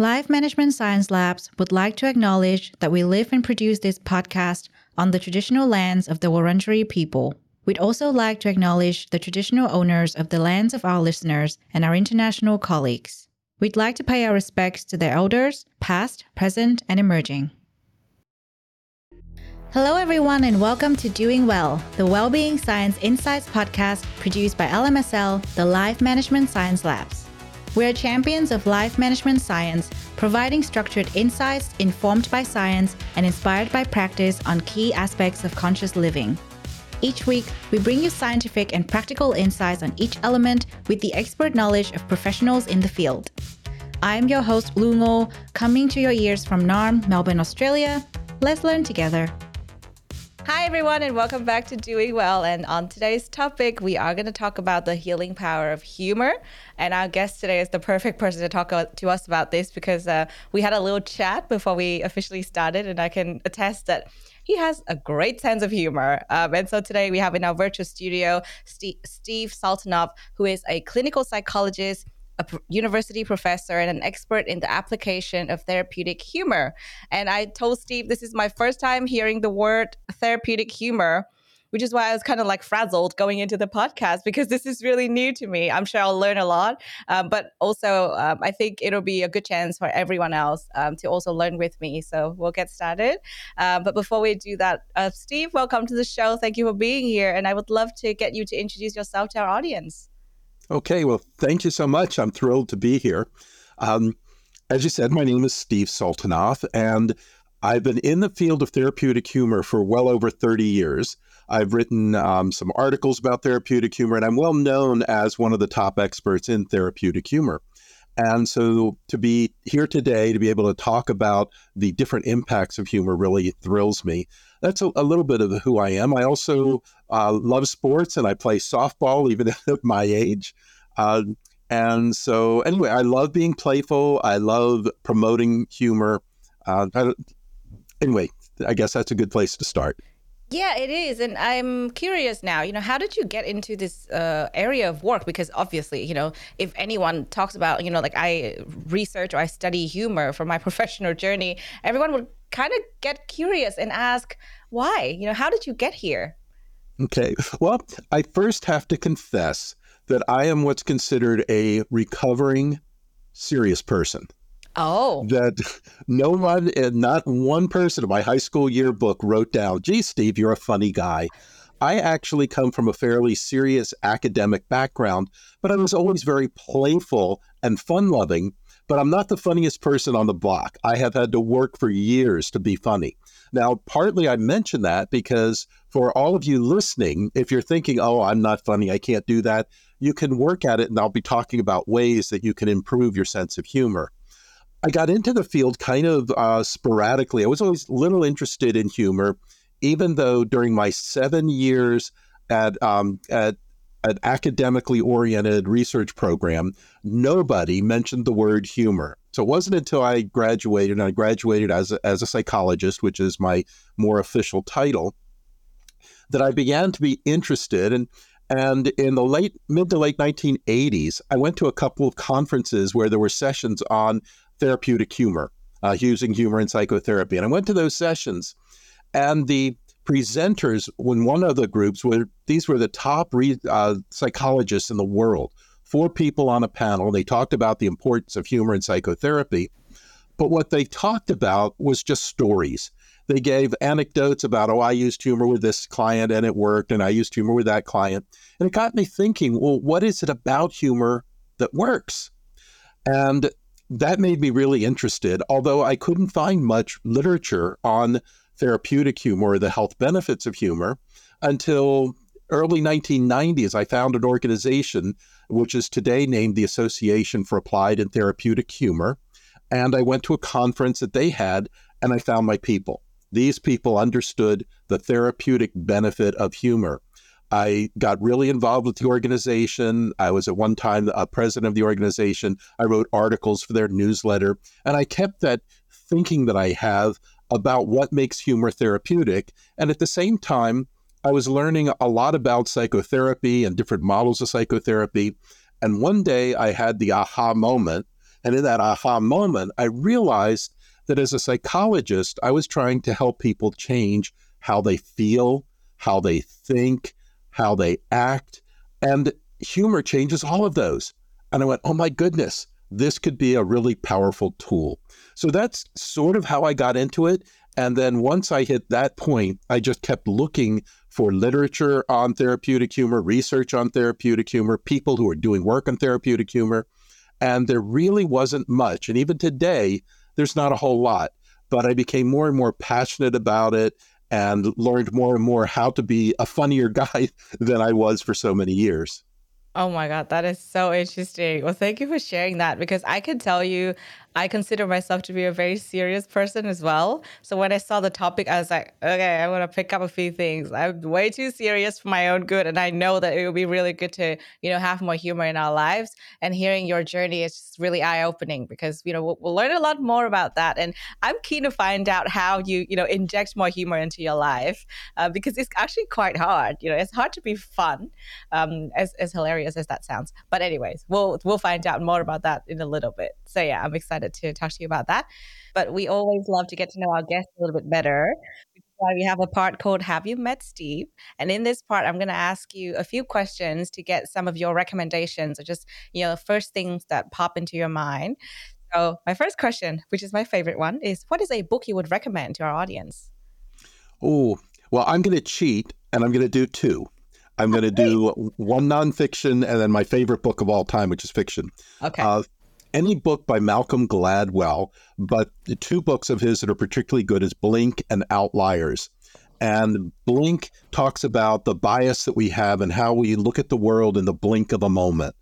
Life Management Science Labs would like to acknowledge that we live and produce this podcast on the traditional lands of the Wurundjeri people. We'd also like to acknowledge the traditional owners of the lands of our listeners and our international colleagues. We'd like to pay our respects to their elders, past, present, and emerging. Hello, everyone, and welcome to Doing Well, the Wellbeing Science Insights podcast produced by LMSL, the Life Management Science Labs. We are champions of life management science, providing structured insights informed by science and inspired by practice on key aspects of conscious living. Each week, we bring you scientific and practical insights on each element with the expert knowledge of professionals in the field. I'm your host, Lu Ngo, coming to your ears from Naarm, Melbourne, Australia. Let's learn together. Hi, everyone, and welcome back to Doing Well. And on today's topic, we are going to talk about the healing power of humor. And our guest today is the perfect person to talk to us about this because uh, we had a little chat before we officially started, and I can attest that he has a great sense of humor. Um, and so today we have in our virtual studio Steve, Steve Sultanoff, who is a clinical psychologist a university professor and an expert in the application of therapeutic humor. And I told Steve this is my first time hearing the word therapeutic humor, which is why I was kind of like frazzled going into the podcast because this is really new to me. I'm sure I'll learn a lot, um, but also um, I think it'll be a good chance for everyone else um, to also learn with me. So we'll get started. Um, but before we do that, uh, Steve, welcome to the show. Thank you for being here. And I would love to get you to introduce yourself to our audience. Okay, well, thank you so much. I'm thrilled to be here. Um, as you said, my name is Steve Sultanoff, and I've been in the field of therapeutic humor for well over 30 years. I've written um, some articles about therapeutic humor, and I'm well known as one of the top experts in therapeutic humor. And so to be here today, to be able to talk about the different impacts of humor really thrills me that's a, a, little bit of who I am. I also uh, love sports and I play softball even at my age. Uh, and so, anyway, I love being playful. I love promoting humor. Uh, I, anyway, I guess that's a good place to start. Yeah, it is. And I'm curious now, you know, how did you get into this uh, area of work? Because obviously, you know, if anyone talks about, you know, like I research or I study humor for my professional journey, everyone would kind of get curious and ask why you know how did you get here okay well i first have to confess that i am what's considered a recovering serious person Oh. That no one, and not one person in my high school yearbook wrote down, gee, Steve, you're a funny guy. I actually come from a fairly serious academic background, but I was always very playful and fun loving but I'm not the funniest person on the block. I have had to work for years to be funny. Now, partly I mention that because for all of you listening, if you're thinking, oh, I'm not funny, I can't do that, you can work at it. And I'll be talking about ways that you can improve your sense of humor. I got into the field kind of uh, sporadically. I was always little interested in humor, even though during my seven years at, um, at an academically oriented research program, nobody mentioned the word humor. So it wasn't until I graduated, and I graduated as a, as a psychologist, which is my more official title, that I began to be interested. And, and in the late, mid to late 1980s, I went to a couple of conferences where there were sessions on therapeutic humor, uh, using humor in psychotherapy. And I went to those sessions, and the presenters when one of the groups were these were the top re, uh, psychologists in the world. Four people on a panel they talked about the importance of humor in psychotherapy but what they talked about was just stories. They gave anecdotes about oh i used humor with this client and it worked and i used humor with that client. And it got me thinking well what is it about humor that works? And that made me really interested although i couldn't find much literature on therapeutic humor or the health benefits of humor until early 1990s i found an organization which is today named the association for applied and therapeutic humor and i went to a conference that they had and i found my people. These people understood the therapeutic benefit of humor I got really involved with the organization. I was at one time a president of the organization. I wrote articles for their newsletter, and I kept that thinking that I have about what makes humor therapeutic. And at the same time, I was learning a lot about psychotherapy and different models of psychotherapy. And one day I had the aha moment And in that aha moment, I realized that as a psychologist, I was trying to help people change how they feel, how they think, how they act. And humor changes all of those. And I went, oh my goodness, this could be a really powerful tool. So that's sort of how I got into it. And then once I hit that point, I just kept looking for literature on therapeutic humor, research on therapeutic humor, people who are doing work on therapeutic humor. And there really wasn't much. And even today, there's not a whole lot. But I became more and more passionate about it and learned more and more how to be a funnier guy than I was for so many years. Oh my God, that is so interesting. Well, thank you for sharing that because I can tell you I consider myself to be a very serious person as well. So when I saw the topic, I was like, okay, I'm to pick up a few things. I'm way too serious for my own good. And I know that it would be really good to, you know, have more humor in our lives. And hearing your journey is just really eye opening because, you know, we'll, we'll learn a lot more about that. And I'm keen to find out how you, you know, inject more humor into your life uh, because it's actually quite hard. You know, it's hard to be fun, um, as, as hilarious as that sounds. But anyways, we'll, we'll find out more about that in a little bit. So yeah, I'm excited excited to talk to you about that. But we always love to get to know our guests a little bit better. We have a part called Have You Met Steve? And in this part, I'm going to ask you a few questions to get some of your recommendations or just, you know, first things that pop into your mind. So, my first question, which is my favorite one, is what is a book you would recommend to our audience? Oh, well, I'm going to cheat and I'm going to do two. I'm going to do one nonfiction and then my favorite book of all time, which is fiction. Okay. Uh, any book by Malcolm Gladwell, but the two books of his that are particularly good is Blink and Outliers. And Blink talks about the bias that we have and how we look at the world in the blink of a moment.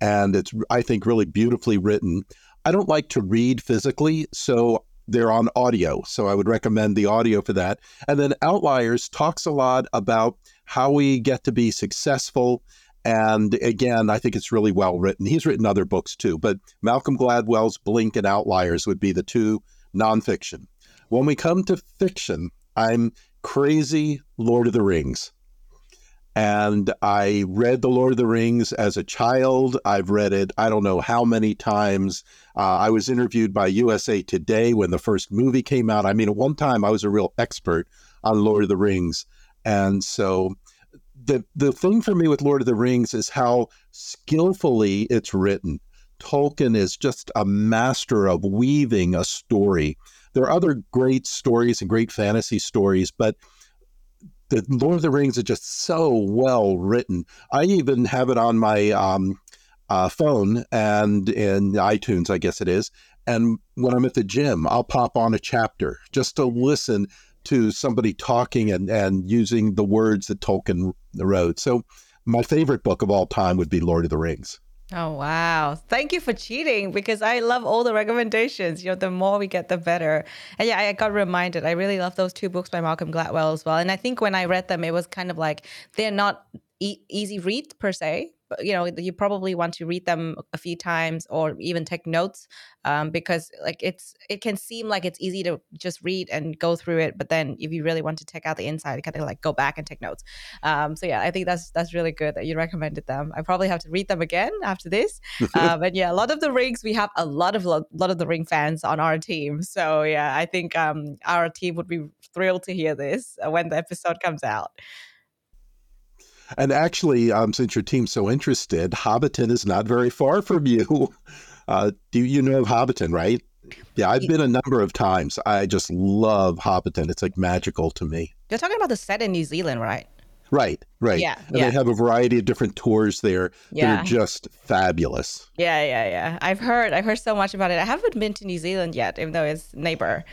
And it's, I think, really beautifully written. I don't like to read physically, so they're on audio. So I would recommend the audio for that. And then Outliers talks a lot about how we get to be successful and again, I think it's really well written. He's written other books too, but Malcolm Gladwell's Blink and Outliers would be the two nonfiction. When we come to fiction, I'm crazy Lord of the Rings. And I read The Lord of the Rings as a child. I've read it, I don't know how many times. Uh, I was interviewed by USA Today when the first movie came out. I mean, at one time, I was a real expert on Lord of the Rings. And so the the thing for me with Lord of the Rings is how skillfully it's written. Tolkien is just a master of weaving a story. There are other great stories and great fantasy stories, but the Lord of the Rings is just so well written. I even have it on my um, uh, phone and in iTunes, I guess it is. And when I'm at the gym, I'll pop on a chapter just to listen to somebody talking and, and using the words that Tolkien wrote. So, my favorite book of all time would be Lord of the Rings. Oh wow. Thank you for cheating because I love all the recommendations. You know, the more we get the better. And yeah, I got reminded. I really love those two books by Malcolm Gladwell as well. And I think when I read them it was kind of like they're not e- easy read per se, you know you probably want to read them a few times or even take notes um, because like it's it can seem like it's easy to just read and go through it but then if you really want to take out the inside kind of like go back and take notes. Um, so yeah i think that's that's really good that you recommended them. I probably have to read them again after this um, and yeah a lot of the rings we have a lot of lot, lot of the ring fans on our team. So yeah i think um, our team would be thrilled to hear this uh, when the episode comes out and actually, um, since your team's so interested, Hobbiton is not very far from you. Uh, do you know Hobbiton, right? Yeah, I've been a number of times. I just love Hobbiton. It's like magical to me. You're talking about the set in New Zealand, right? Right, right. Yeah, and yeah. they have a variety of different tours there yeah. that are just fabulous. Yeah, yeah, yeah. I've heard I've heard so much about it. I haven't been to New Zealand yet, even though it's neighbor.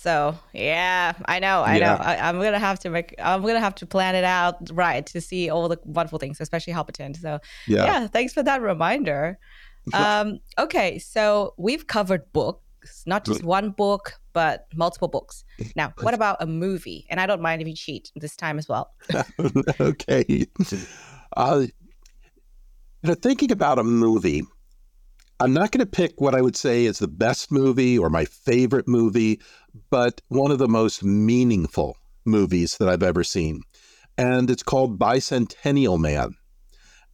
So yeah, I know, I yeah. know. I, am gonna have to make. I'm gonna have to plan it out right to see all the wonderful things, especially Hobbiton. So yeah, yeah thanks for that reminder. um, okay, so we've covered books, not just one book, but multiple books. Now, what about a movie? And I don't mind if you cheat this time as well. okay. Uh, you know, thinking about a movie, I'm not going to pick what I would say is the best movie or my favorite movie, but one of the most meaningful movies that I've ever seen. And it's called Bicentennial Man.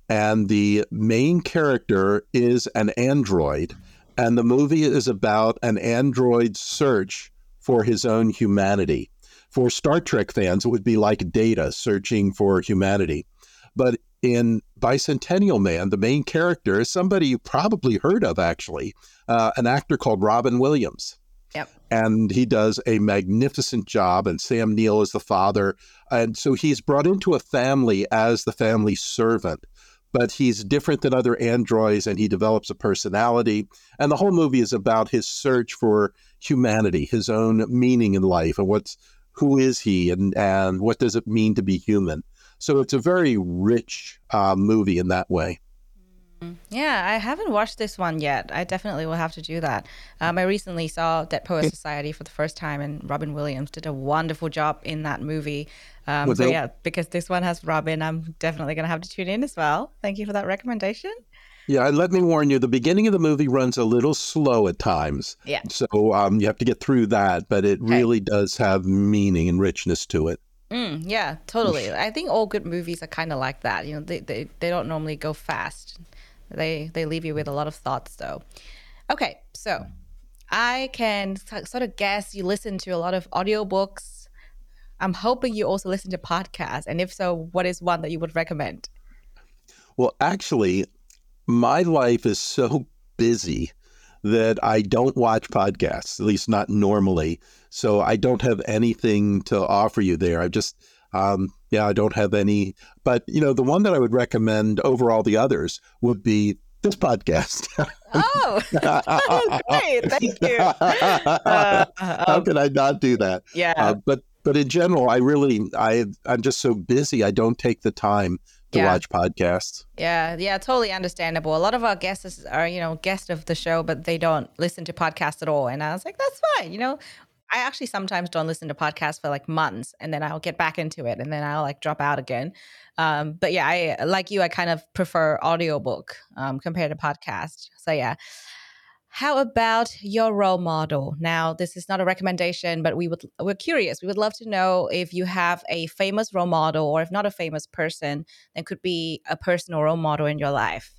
And the main character is an android. And the movie is about an android's search for his own humanity. For Star Trek fans, it would be like Data searching for humanity. But in Bicentennial Man, the main character is somebody you probably heard of, actually, uh, an actor called Robin Williams. Yep. And he does a magnificent job, and Sam Neill is the father. And so he's brought into a family as the family servant but he's different than other androids and he develops a personality. And the whole movie is about his search for humanity, his own meaning in life, and what's who is he and, and what does it mean to be human. So it's a very rich uh, movie in that way. Yeah, I haven't watched this one yet. I definitely will have to do that. Um, I recently saw Dead Poets Society for the first time, and Robin Williams did a wonderful job in that movie. Um, so, yeah, because this one has Robin, I'm definitely going to have to tune in as well. Thank you for that recommendation. Yeah, let me warn you, the beginning of the movie runs a little slow at times. Yeah. So um, you have to get through that, but it okay. really does have meaning and richness to it. Mm, yeah, totally. I think all good movies are kind of like that. You know, they, they, they don't normally go fast. They they leave you with a lot of thoughts though. Okay, so I can sort of guess you listen to a lot of audiobooks. I'm hoping you also listen to podcasts, and if so, what is one that you would recommend? Well, actually, my life is so busy that I don't watch podcasts, at least not normally. So I don't have anything to offer you there. I just um, yeah, I don't have any, but you know, the one that I would recommend over all the others would be this podcast. oh, great! Thank you. Uh, How um, can I not do that? Yeah, uh, but but in general, I really I I'm just so busy. I don't take the time to yeah. watch podcasts. Yeah, yeah, totally understandable. A lot of our guests are, you know, guests of the show, but they don't listen to podcasts at all. And I was like, that's fine. You know, I actually sometimes don't listen to podcasts for like months and then I'll get back into it and then I'll like drop out again. Um, but yeah, I like you, I kind of prefer audiobook um, compared to podcast. So yeah. How about your role model? Now, this is not a recommendation, but we would we're curious. We would love to know if you have a famous role model or if not a famous person, then could be a personal role model in your life.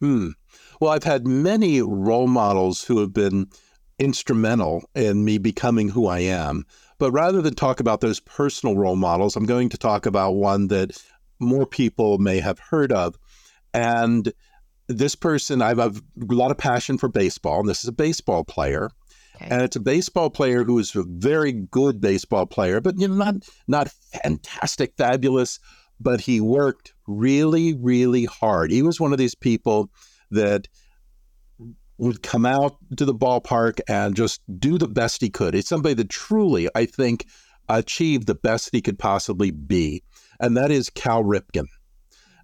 Hmm. Well, I've had many role models who have been instrumental in me becoming who I am. But rather than talk about those personal role models, I'm going to talk about one that more people may have heard of. And this person, I have a lot of passion for baseball, and this is a baseball player. Okay. And it's a baseball player who is a very good baseball player, but you know, not not fantastic, fabulous, but he worked really, really hard. He was one of these people that would come out to the ballpark and just do the best he could. It's somebody that truly, I think, achieved the best he could possibly be, and that is Cal Ripken.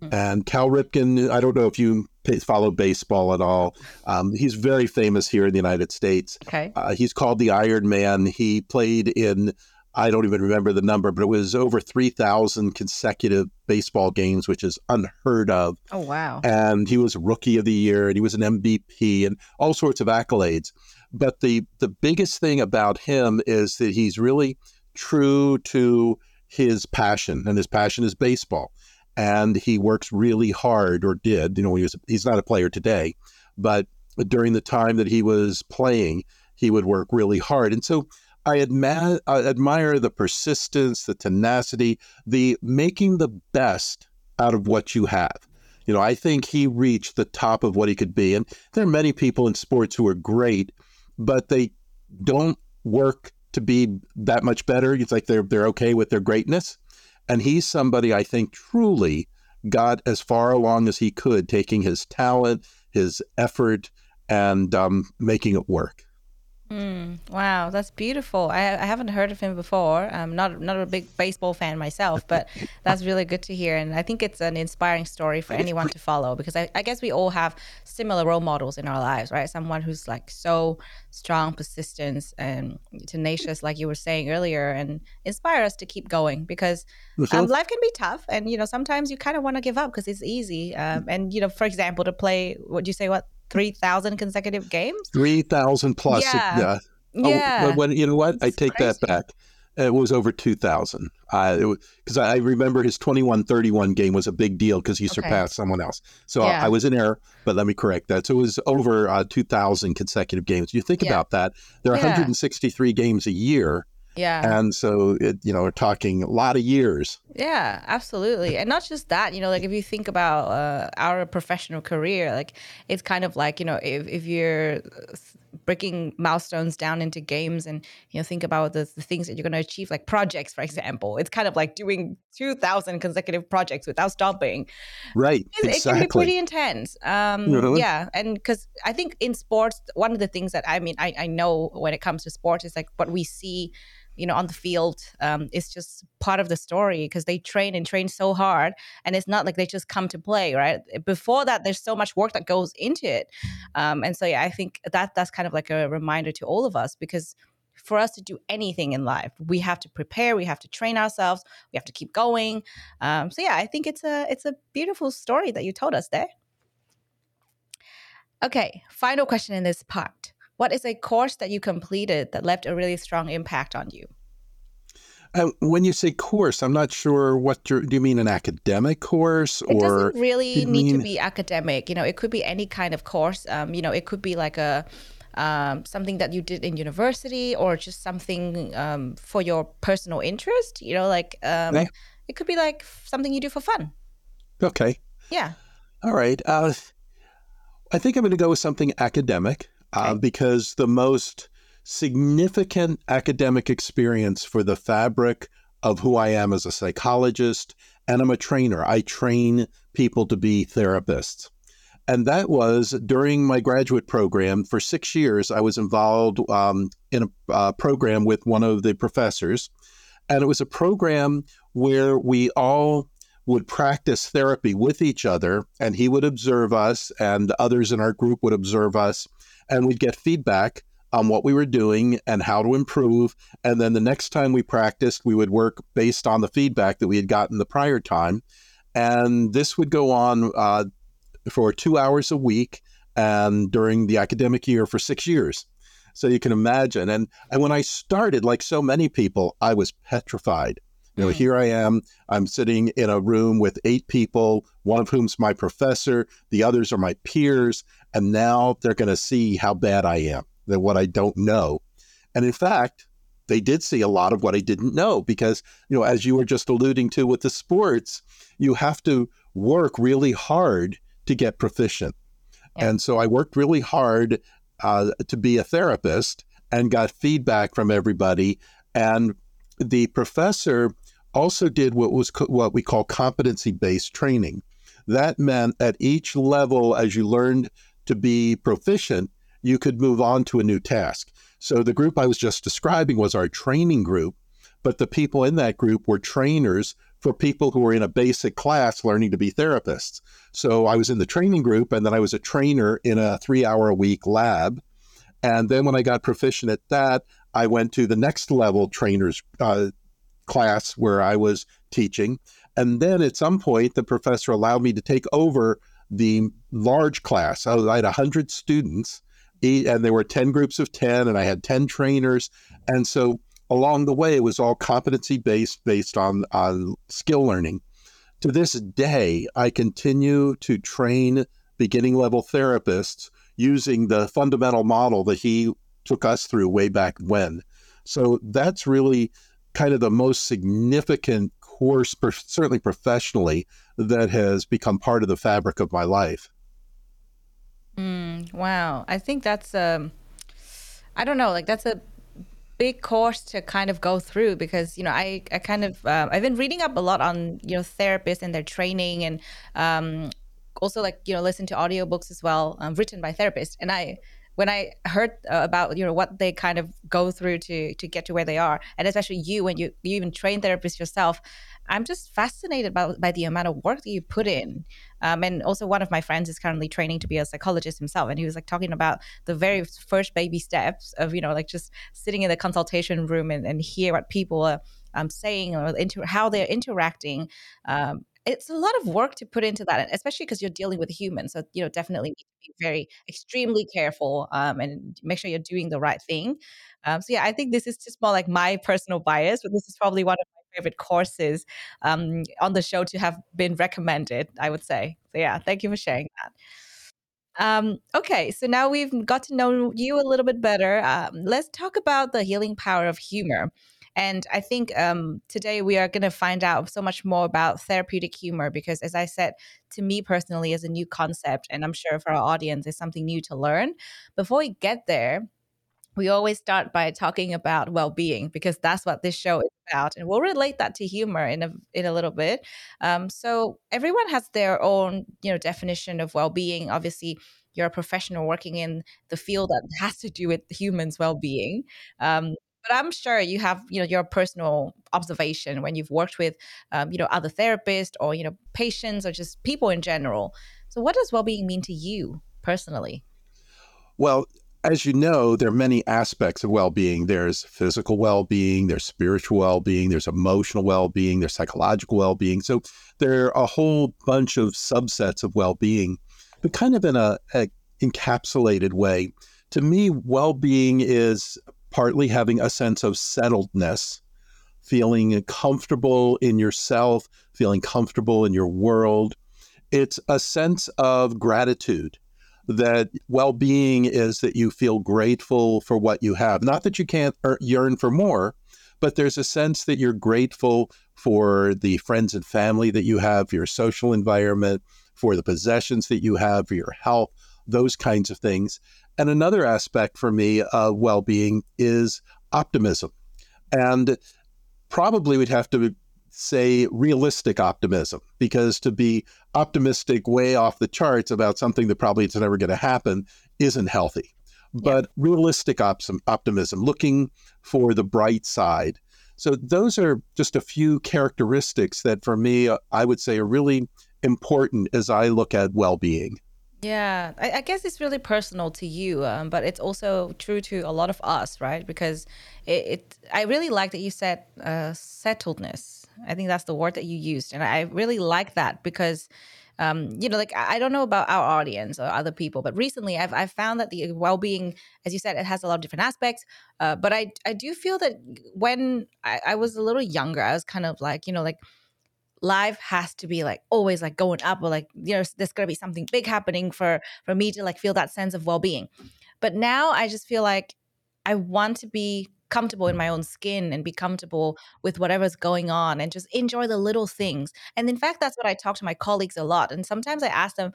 Mm-hmm. And Cal Ripken, I don't know if you follow baseball at all. Um, he's very famous here in the United States. Okay. Uh, he's called the Iron Man. He played in I don't even remember the number, but it was over 3,000 consecutive baseball games, which is unheard of. Oh, wow. And he was rookie of the year and he was an MVP and all sorts of accolades. But the, the biggest thing about him is that he's really true to his passion, and his passion is baseball. And he works really hard, or did. You know, he was, he's not a player today, but during the time that he was playing, he would work really hard. And so I admire, I admire the persistence, the tenacity, the making the best out of what you have. You know, I think he reached the top of what he could be. And there are many people in sports who are great, but they don't work to be that much better. It's like they're they're okay with their greatness. And he's somebody I think truly got as far along as he could, taking his talent, his effort, and um, making it work. Mm, wow, that's beautiful. I, I haven't heard of him before. I'm not not a big baseball fan myself, but that's really good to hear. And I think it's an inspiring story for anyone to follow because I, I guess we all have similar role models in our lives, right? Someone who's like so strong, persistent, and tenacious, like you were saying earlier, and inspire us to keep going because um, life can be tough, and you know sometimes you kind of want to give up because it's easy. Um, and you know, for example, to play, what do you say, what 3,000 consecutive games? 3,000 plus. Yeah. yeah. Oh. When, you know what? I take crazy. that back. It was over 2,000. I Because I remember his 21 31 game was a big deal because he okay. surpassed someone else. So yeah. I, I, was in error, but let me correct that. So it was over uh, 2,000 consecutive games. You think yeah. about that, there are yeah. 163 games a year. Yeah. And so, it, you know, we're talking a lot of years. Yeah, absolutely. And not just that, you know, like if you think about uh, our professional career, like it's kind of like, you know, if, if you're breaking milestones down into games and you know think about the, the things that you're going to achieve like projects for example it's kind of like doing 2000 consecutive projects without stopping right it, exactly. it can be pretty intense um, really? yeah and because i think in sports one of the things that i mean I, I know when it comes to sports is like what we see you know on the field um, is just part of the story because they train and train so hard and it's not like they just come to play right? Before that there's so much work that goes into it. Um, and so yeah i think that that's kind of like a reminder to all of us because for us to do anything in life we have to prepare we have to train ourselves we have to keep going. Um, so yeah i think it's a it's a beautiful story that you told us there. Okay final question in this part what is a course that you completed that left a really strong impact on you? Uh, when you say course, I'm not sure what you do you mean an academic course or it doesn't really need mean... to be academic. You know, it could be any kind of course. Um, you know, it could be like a um, something that you did in university or just something um, for your personal interest. You know, like um, okay. it could be like something you do for fun. Okay. Yeah. All right. Uh, I think I'm going to go with something academic uh, because the most significant academic experience for the fabric of who I am as a psychologist, and I'm a trainer. I train people to be therapists. And that was during my graduate program. For six years, I was involved um, in a uh, program with one of the professors. And it was a program where we all would practice therapy with each other, and he would observe us, and others in our group would observe us and we'd get feedback on what we were doing and how to improve. And then the next time we practiced, we would work based on the feedback that we had gotten the prior time. And this would go on uh, for two hours a week and during the academic year for six years. So you can imagine. And, and when I started, like so many people, I was petrified. You know, mm. here I am. I'm sitting in a room with eight people, one of whom's my professor, the others are my peers, and now they're going to see how bad I am, that what I don't know. And in fact, they did see a lot of what I didn't know because, you know, as you were just alluding to with the sports, you have to work really hard to get proficient. Yeah. And so I worked really hard uh, to be a therapist and got feedback from everybody. And the professor also did what was co- what we call competency based training. That meant at each level, as you learned to be proficient, you could move on to a new task. So the group I was just describing was our training group, but the people in that group were trainers for people who were in a basic class learning to be therapists. So I was in the training group, and then I was a trainer in a three hour a week lab. And then when I got proficient at that, I went to the next level trainers uh, class where I was teaching. And then at some point, the professor allowed me to take over the large class. I, had 100 students, and there were 10 groups of 10, and I had 10 trainers. And so along the way, it was all competency based, based on, on skill learning. To this day, I continue to train beginning level therapists using the fundamental model that he took us through way back when. So that's really kind of the most significant course, certainly professionally, that has become part of the fabric of my life. Mm, wow. I think that's, um, I don't know, like that's a big course to kind of go through because, you know, I, I kind of, uh, I've been reading up a lot on, you know, therapists and their training and, um, also like, you know, listen to audiobooks as well, um, written by therapists. And I, when I heard uh, about you know what they kind of go through to to get to where they are, and especially you when you you even train therapists yourself, I'm just fascinated by by the amount of work that you put in. Um, and also, one of my friends is currently training to be a psychologist himself, and he was like talking about the very first baby steps of you know like just sitting in the consultation room and, and hear what people are um, saying or inter- how they're interacting. Um, it's a lot of work to put into that, especially because you're dealing with humans. So you know, definitely need to be very extremely careful um, and make sure you're doing the right thing. Um, so yeah, I think this is just more like my personal bias, but this is probably one of my favorite courses um, on the show to have been recommended. I would say. So yeah, thank you for sharing that. Um, okay, so now we've got to know you a little bit better. Um, let's talk about the healing power of humor. And I think um, today we are going to find out so much more about therapeutic humor because, as I said, to me personally, is a new concept, and I'm sure for our audience, is something new to learn. Before we get there, we always start by talking about well-being because that's what this show is about and we'll relate that to humor in a in a little bit. Um, so everyone has their own you know definition of well-being. Obviously you're a professional working in the field that has to do with humans well-being. Um, but i'm sure you have you know your personal observation when you've worked with um, you know other therapists or you know patients or just people in general so what does well-being mean to you personally well as you know, there are many aspects of well being. There's physical well being, there's spiritual well being, there's emotional well being, there's psychological well being. So there are a whole bunch of subsets of well being, but kind of in a, a encapsulated way. To me, well being is partly having a sense of settledness, feeling comfortable in yourself, feeling comfortable in your world. It's a sense of gratitude that well being is that you feel grateful for what you have. Not that you can't yearn for more, but there's a sense that you're grateful for the friends and family that you have, your social environment, for the possessions that you have, for your health, those kinds of things. And another aspect for me of well being is optimism. And probably we'd have to say realistic optimism because to be optimistic way off the charts about something that probably is never going to happen isn't healthy. But realistic op- optimism looking for the bright side. So those are just a few characteristics that for me uh, i would say are really important as i look at well-being yeah, I, I, guess it's really personal to you, um, but it's also true to a lot of us, right? Because it, it I really like that you said uh, settledness. I think that's the word that you used, and I really like that because, um, you know, like I don't know about our audience or other people, but recently I've I've found that the well being, as you said, it has a lot of different aspects. Uh, but I I do feel that when I, I was a little younger, I was kind of like, you know, like life has to be like always like going up or like you know there's gonna be something big happening for for me to like feel that sense of well-being. But now i just feel like i want to be comfortable in my own skin and be comfortable with whatever's going on and just enjoy the little things. And in fact that's what i talk to my colleagues a lot and sometimes i ask them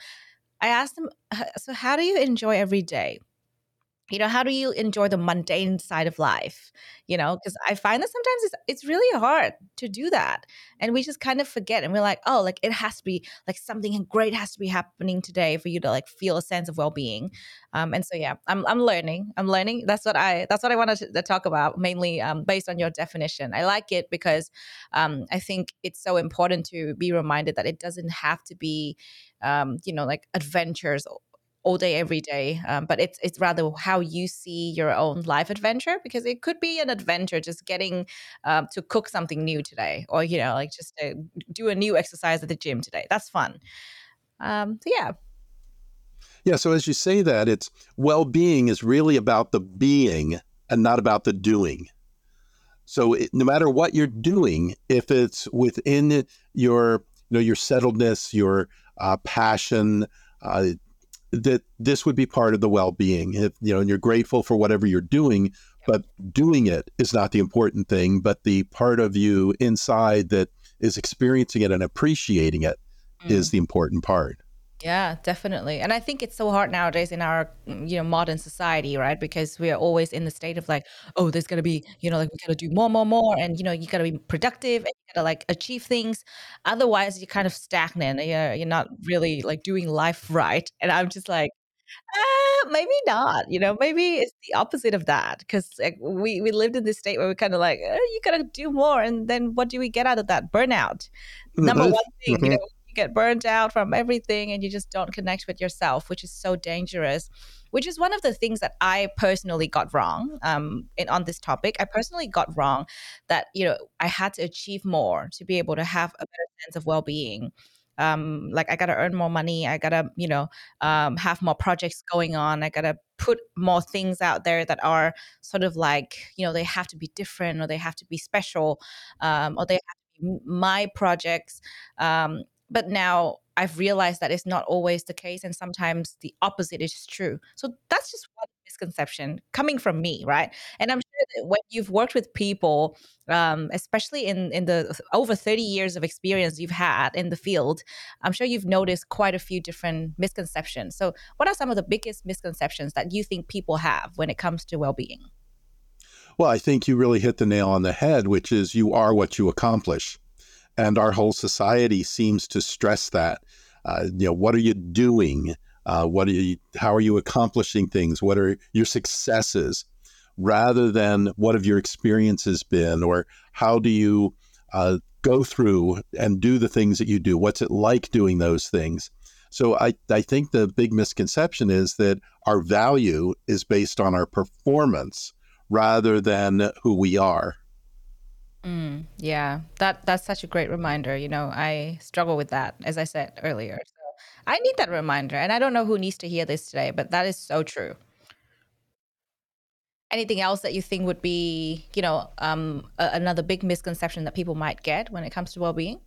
i ask them so how do you enjoy every day you know how do you enjoy the mundane side of life you know because i find that sometimes it's it's really hard to do that and we just kind of forget and we're like oh like it has to be like something great has to be happening today for you to like feel a sense of well-being. Um, and so yeah i'm i'm learning i'm learning that's what i that's what i wanted to, to talk about mainly um, based on your definition. I like it because um, i think it's so important to be reminded that it doesn't have to be um, you know like adventures all day every day um, but it's it's rather how you see your own life adventure because it could be an adventure just getting um, to cook something new today or you know like just to do a new exercise at the gym today. That's fun. Um, so yeah. Yeah so as you say that it's well-being is really about the being and not about the doing. So it, no matter what you're doing if it's within your you know your settledness your uh, passion uh, that this would be part of the well-being. If you know and you're grateful for whatever you're doing but doing it is not the important thing but the part of you inside that is experiencing it and appreciating it mm. is the important part yeah, definitely. And I think it's so hard nowadays in our, mm, you know, modern society, right? Because we are always in the state of like, oh, there's gonna be, you know, like we gotta do more, more, more, and you know, you gotta be productive and you gotta like achieve things. Otherwise, you're kind of stagnant. You're you're not really like doing life right. And I'm just like, uh, maybe not. You know, maybe it's the opposite of that because like, we we lived in this state where we're kind of like, oh, you gotta do more, and then what do we get out of that? Burnout. Number one thing, you know you get burned out from everything and you just don't connect with yourself, which is so dangerous. Which is one of the things that I personally got wrong um, in, on this topic. I personally got wrong that you know I had to achieve more to be able to have a better sense of well-being um, like I gotta earn more money. I gotta, you know, um, have more projects going on. I gotta put more things out there that are sort of like, you know, they have to be different or they have to be special um, or they have to be my projects. Um, but now I've realized that it's not always the case, and sometimes the opposite is true. So that's just one misconception coming from me, right? And I'm sure that when you've worked with people, um, especially in in the over 30 years of experience you've had in the field, I'm sure you've noticed quite a few different misconceptions. So, what are some of the biggest misconceptions that you think people have when it comes to well-being? Well, I think you really hit the nail on the head, which is you are what you accomplish. And our whole society seems to stress that. Uh, you know, what are you doing? Uh, what are you, how are you accomplishing things? What are your successes? Rather than what have your experiences been, or how do you uh, go through and do the things that you do? What's it like doing those things? So I, I think the big misconception is that our value is based on our performance rather than who we are. Mm, yeah, that that's such a great reminder. You know, I struggle with that, as I said earlier. So I need that reminder, and I don't know who needs to hear this today, but that is so true. Anything else that you think would be, you know, um, a- another big misconception that people might get when it comes to well-being?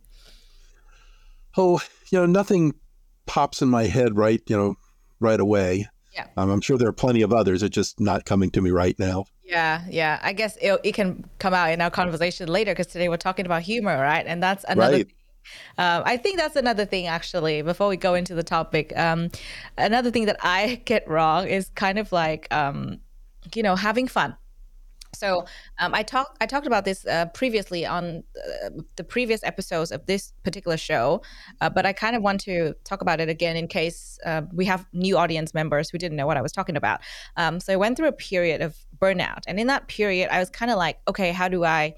Oh, you know, nothing pops in my head right, you know, right away. Yeah. Um, I'm sure there are plenty of others. It's just not coming to me right now. Yeah, yeah. I guess it, it can come out in our conversation later because today we're talking about humor, right? And that's another. Right. Um, I think that's another thing, actually, before we go into the topic. Um, another thing that I get wrong is kind of like, um, you know, having fun. So um, I talked I talked about this uh, previously on uh, the previous episodes of this particular show, uh, but I kind of want to talk about it again in case uh, we have new audience members who didn't know what I was talking about. Um, so I went through a period of burnout, and in that period, I was kind of like, okay, how do I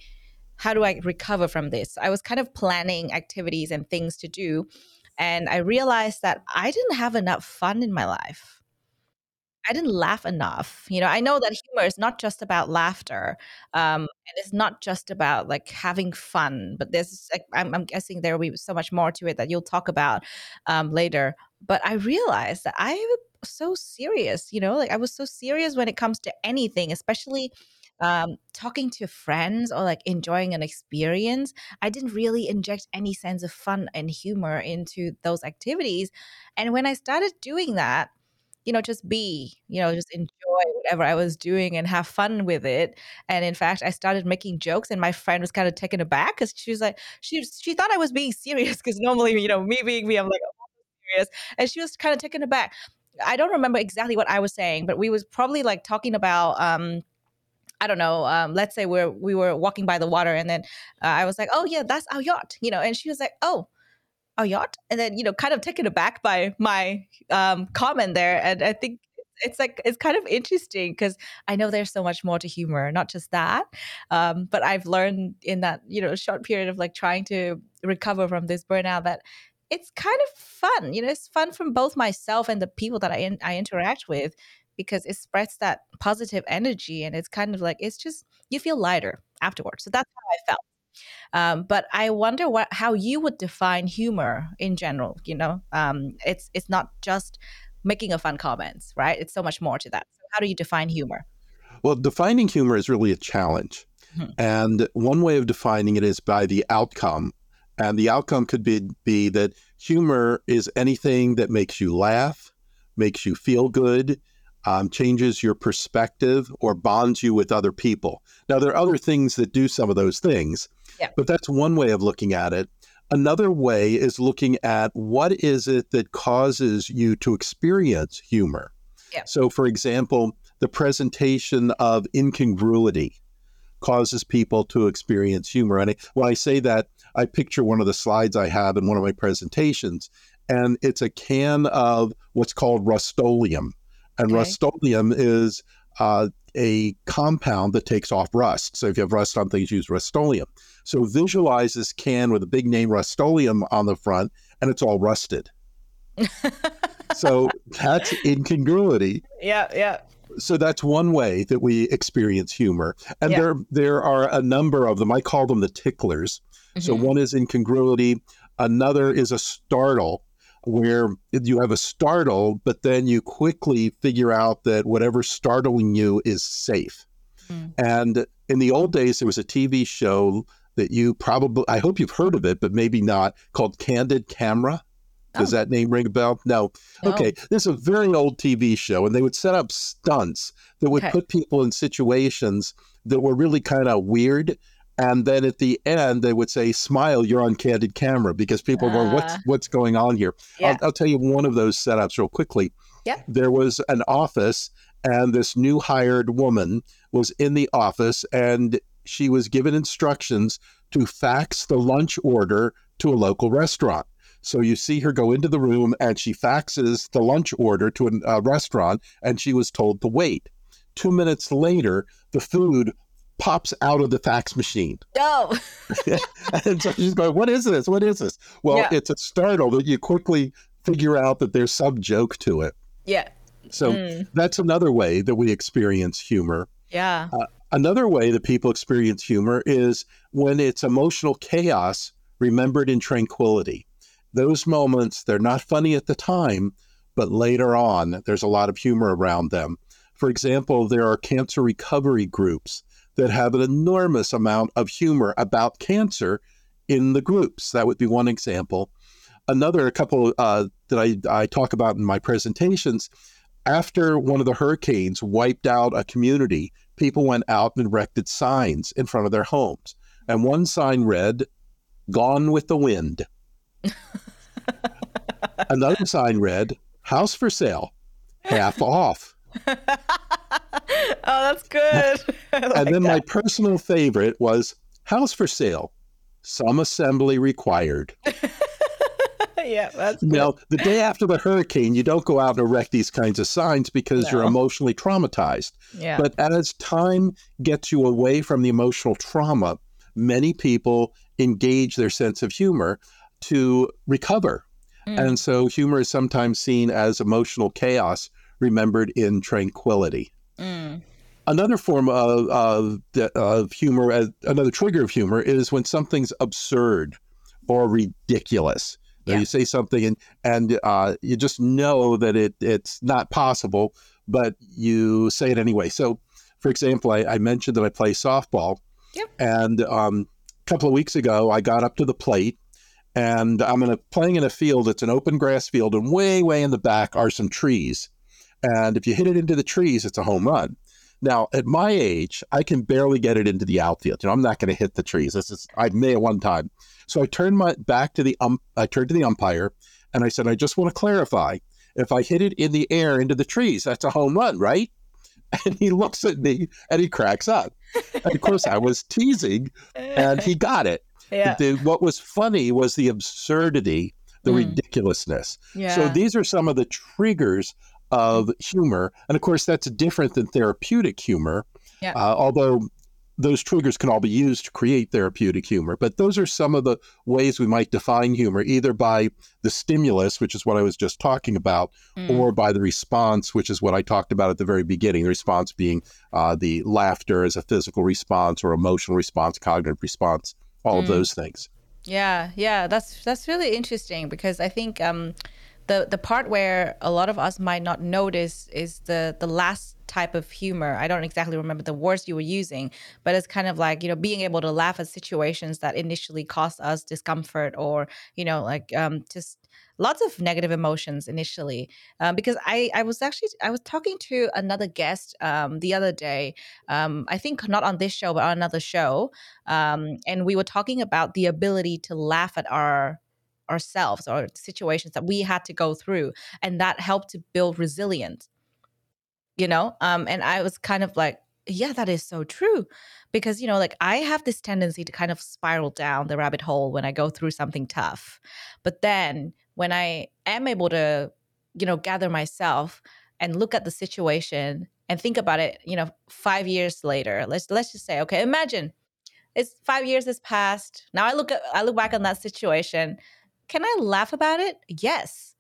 how do I recover from this? I was kind of planning activities and things to do, and I realized that I didn't have enough fun in my life I didn't laugh enough. You know, I know that humor is not just about laughter, um, and it's not just about like having fun. But there's, like, I'm, I'm guessing there will be so much more to it that you'll talk about um, later. But I realized that I was so serious. You know, like I was so serious when it comes to anything, especially um, talking to friends or like enjoying an experience. I didn't really inject any sense of fun and humor into those activities. And when I started doing that you know, just be, you know, just enjoy whatever I was doing and have fun with it. And in fact, I started making jokes, and my friend was kind of taken aback because she was like, she she thought I was being serious because normally, you know, me being me, I'm like, oh, serious, and she was kind of taken aback. I don't remember exactly what I was saying, but we was probably like talking about. um I don't know. Um, let's say we're we were walking by the water, and then uh, I was like, "Oh yeah, that's our yacht," you know, and she was like, "Oh, a yacht? And then you know kind of taken aback by my um, comment there. And i think it's like it's kind of interesting because i know there's so much more to humor not just that. Um, but i've learned in that you know short period of like trying to recover from this burnout that it's kind of fun you know it's fun from both myself and the people that i, in, I interact with because it spreads that positive energy and it's kind of like it's just you feel lighter afterwards. So that's how i felt um, but I wonder what how you would define humor in general. You know, um, it's it's not just making a fun comments, right? It's so much more to that. So how do you define humor? Well, defining humor is really a challenge. Mm-hmm. And one way of defining it is by the outcome. And the outcome could be, be that humor is anything that makes you laugh, makes you feel good, um, changes your perspective, or bonds you with other people. Now, there are other things that do some of those things, yeah. But that's one way of looking at it. Another way is looking at what is it that causes you to experience humor. Yeah. So, for example, the presentation of incongruity causes people to experience humor. And when I say that, I picture one of the slides I have in one of my presentations, and it's a can of what's called Rust-Oleum. And okay. Rust-Oleum is uh, a compound that takes off rust. So if you have rust on things, use Rust-Oleum. So visualize this can with a big name Rust-Oleum on the front and it's all rusted. so that's incongruity. Yeah, yeah. So that's one way that we experience humor. And yeah. there there are a number of them. I call them the ticklers. Mm-hmm. So one is incongruity, another is a startle where you have a startle, but then you quickly figure out that whatever's startling you is safe. Mm. And in the old days, there was a TV show that you probably, I hope you've heard of it, but maybe not, called Candid Camera. Does oh. that name ring a bell? No. no. Okay. This is a very old TV show, and they would set up stunts that would okay. put people in situations that were really kind of weird. And then at the end, they would say, "Smile, you're on candid camera," because people uh, go, "What's ah. what's going on here?" Yeah. I'll, I'll, tell you one of those setups real quickly. Yeah. There was an office, and this new hired woman was in the office, and she was given instructions to fax the lunch order to a local restaurant. So you see her go into the room and she faxes the lunch order to a uh, restaurant and she was told to wait. Two minutes later, the food pops out of the fax machine. Oh. and so she's going, What is this? What is this? Well, yeah. it's a startle that you quickly figure out that there's some joke to it. Yeah. So mm. that's another way that we experience humor. Yeah. Uh, Another way that people experience humor is when it's emotional chaos remembered in tranquility. Those moments, they're not funny at the time, but later on, there's a lot of humor around them. For example, there are cancer recovery groups that have an enormous amount of humor about cancer in the groups. That would be one example. Another, a couple uh, that I, I talk about in my presentations, after one of the hurricanes wiped out a community, people went out and erected signs in front of their homes. And one sign read, Gone with the Wind. Another sign read, House for sale, half off. oh, that's good. like and then that. my personal favorite was, House for sale, some assembly required. yeah, that's now the day after the hurricane, you don't go out and erect these kinds of signs because no. you're emotionally traumatized. Yeah. But as time gets you away from the emotional trauma, many people engage their sense of humor to recover. Mm. And so humor is sometimes seen as emotional chaos remembered in tranquility. Mm. Another form of, of, of humor, uh, another trigger of humor, is when something's absurd or ridiculous. Yeah. You say something and and uh, you just know that it it's not possible, but you say it anyway. So, for example, I, I mentioned that I play softball, yep. and um, a couple of weeks ago I got up to the plate, and I'm in a, playing in a field. It's an open grass field, and way way in the back are some trees, and if you hit it into the trees, it's a home run. Now, at my age, I can barely get it into the outfield. You know, I'm not going to hit the trees. This is I may at one time. So I turned my back to the um, I turned to the umpire and I said, I just want to clarify. If I hit it in the air into the trees, that's a home run, right? And he looks at me and he cracks up. And of course, I was teasing, and he got it. Yeah. The, what was funny was the absurdity, the mm. ridiculousness. Yeah. So these are some of the triggers of humor. And of course, that's different than therapeutic humor. Yeah. Uh, although those triggers can all be used to create therapeutic humor. But those are some of the ways we might define humor, either by the stimulus, which is what I was just talking about, mm. or by the response, which is what I talked about at the very beginning. The response being uh, the laughter as a physical response or emotional response, cognitive response, all mm. of those things. Yeah, yeah, that's that's really interesting because I think um, the the part where a lot of us might not notice is the the last type of humor. I don't exactly remember the words you were using, but it's kind of like, you know, being able to laugh at situations that initially cause us discomfort or, you know, like um, just lots of negative emotions initially. Um, because I, I was actually, I was talking to another guest um, the other day, um, I think not on this show, but on another show. Um, and we were talking about the ability to laugh at our ourselves or situations that we had to go through and that helped to build resilience you know? Um and i was kind of like yeah that is so true because you know like i have this tendency to kind of spiral down the rabbit hole when i go through something tough. But then when i am able to you know gather myself and look at the situation and think about it you know 5 years later let's let's just say okay imagine it's 5 years has passed. Now i look at i look back on that situation can I laugh about it? Yes.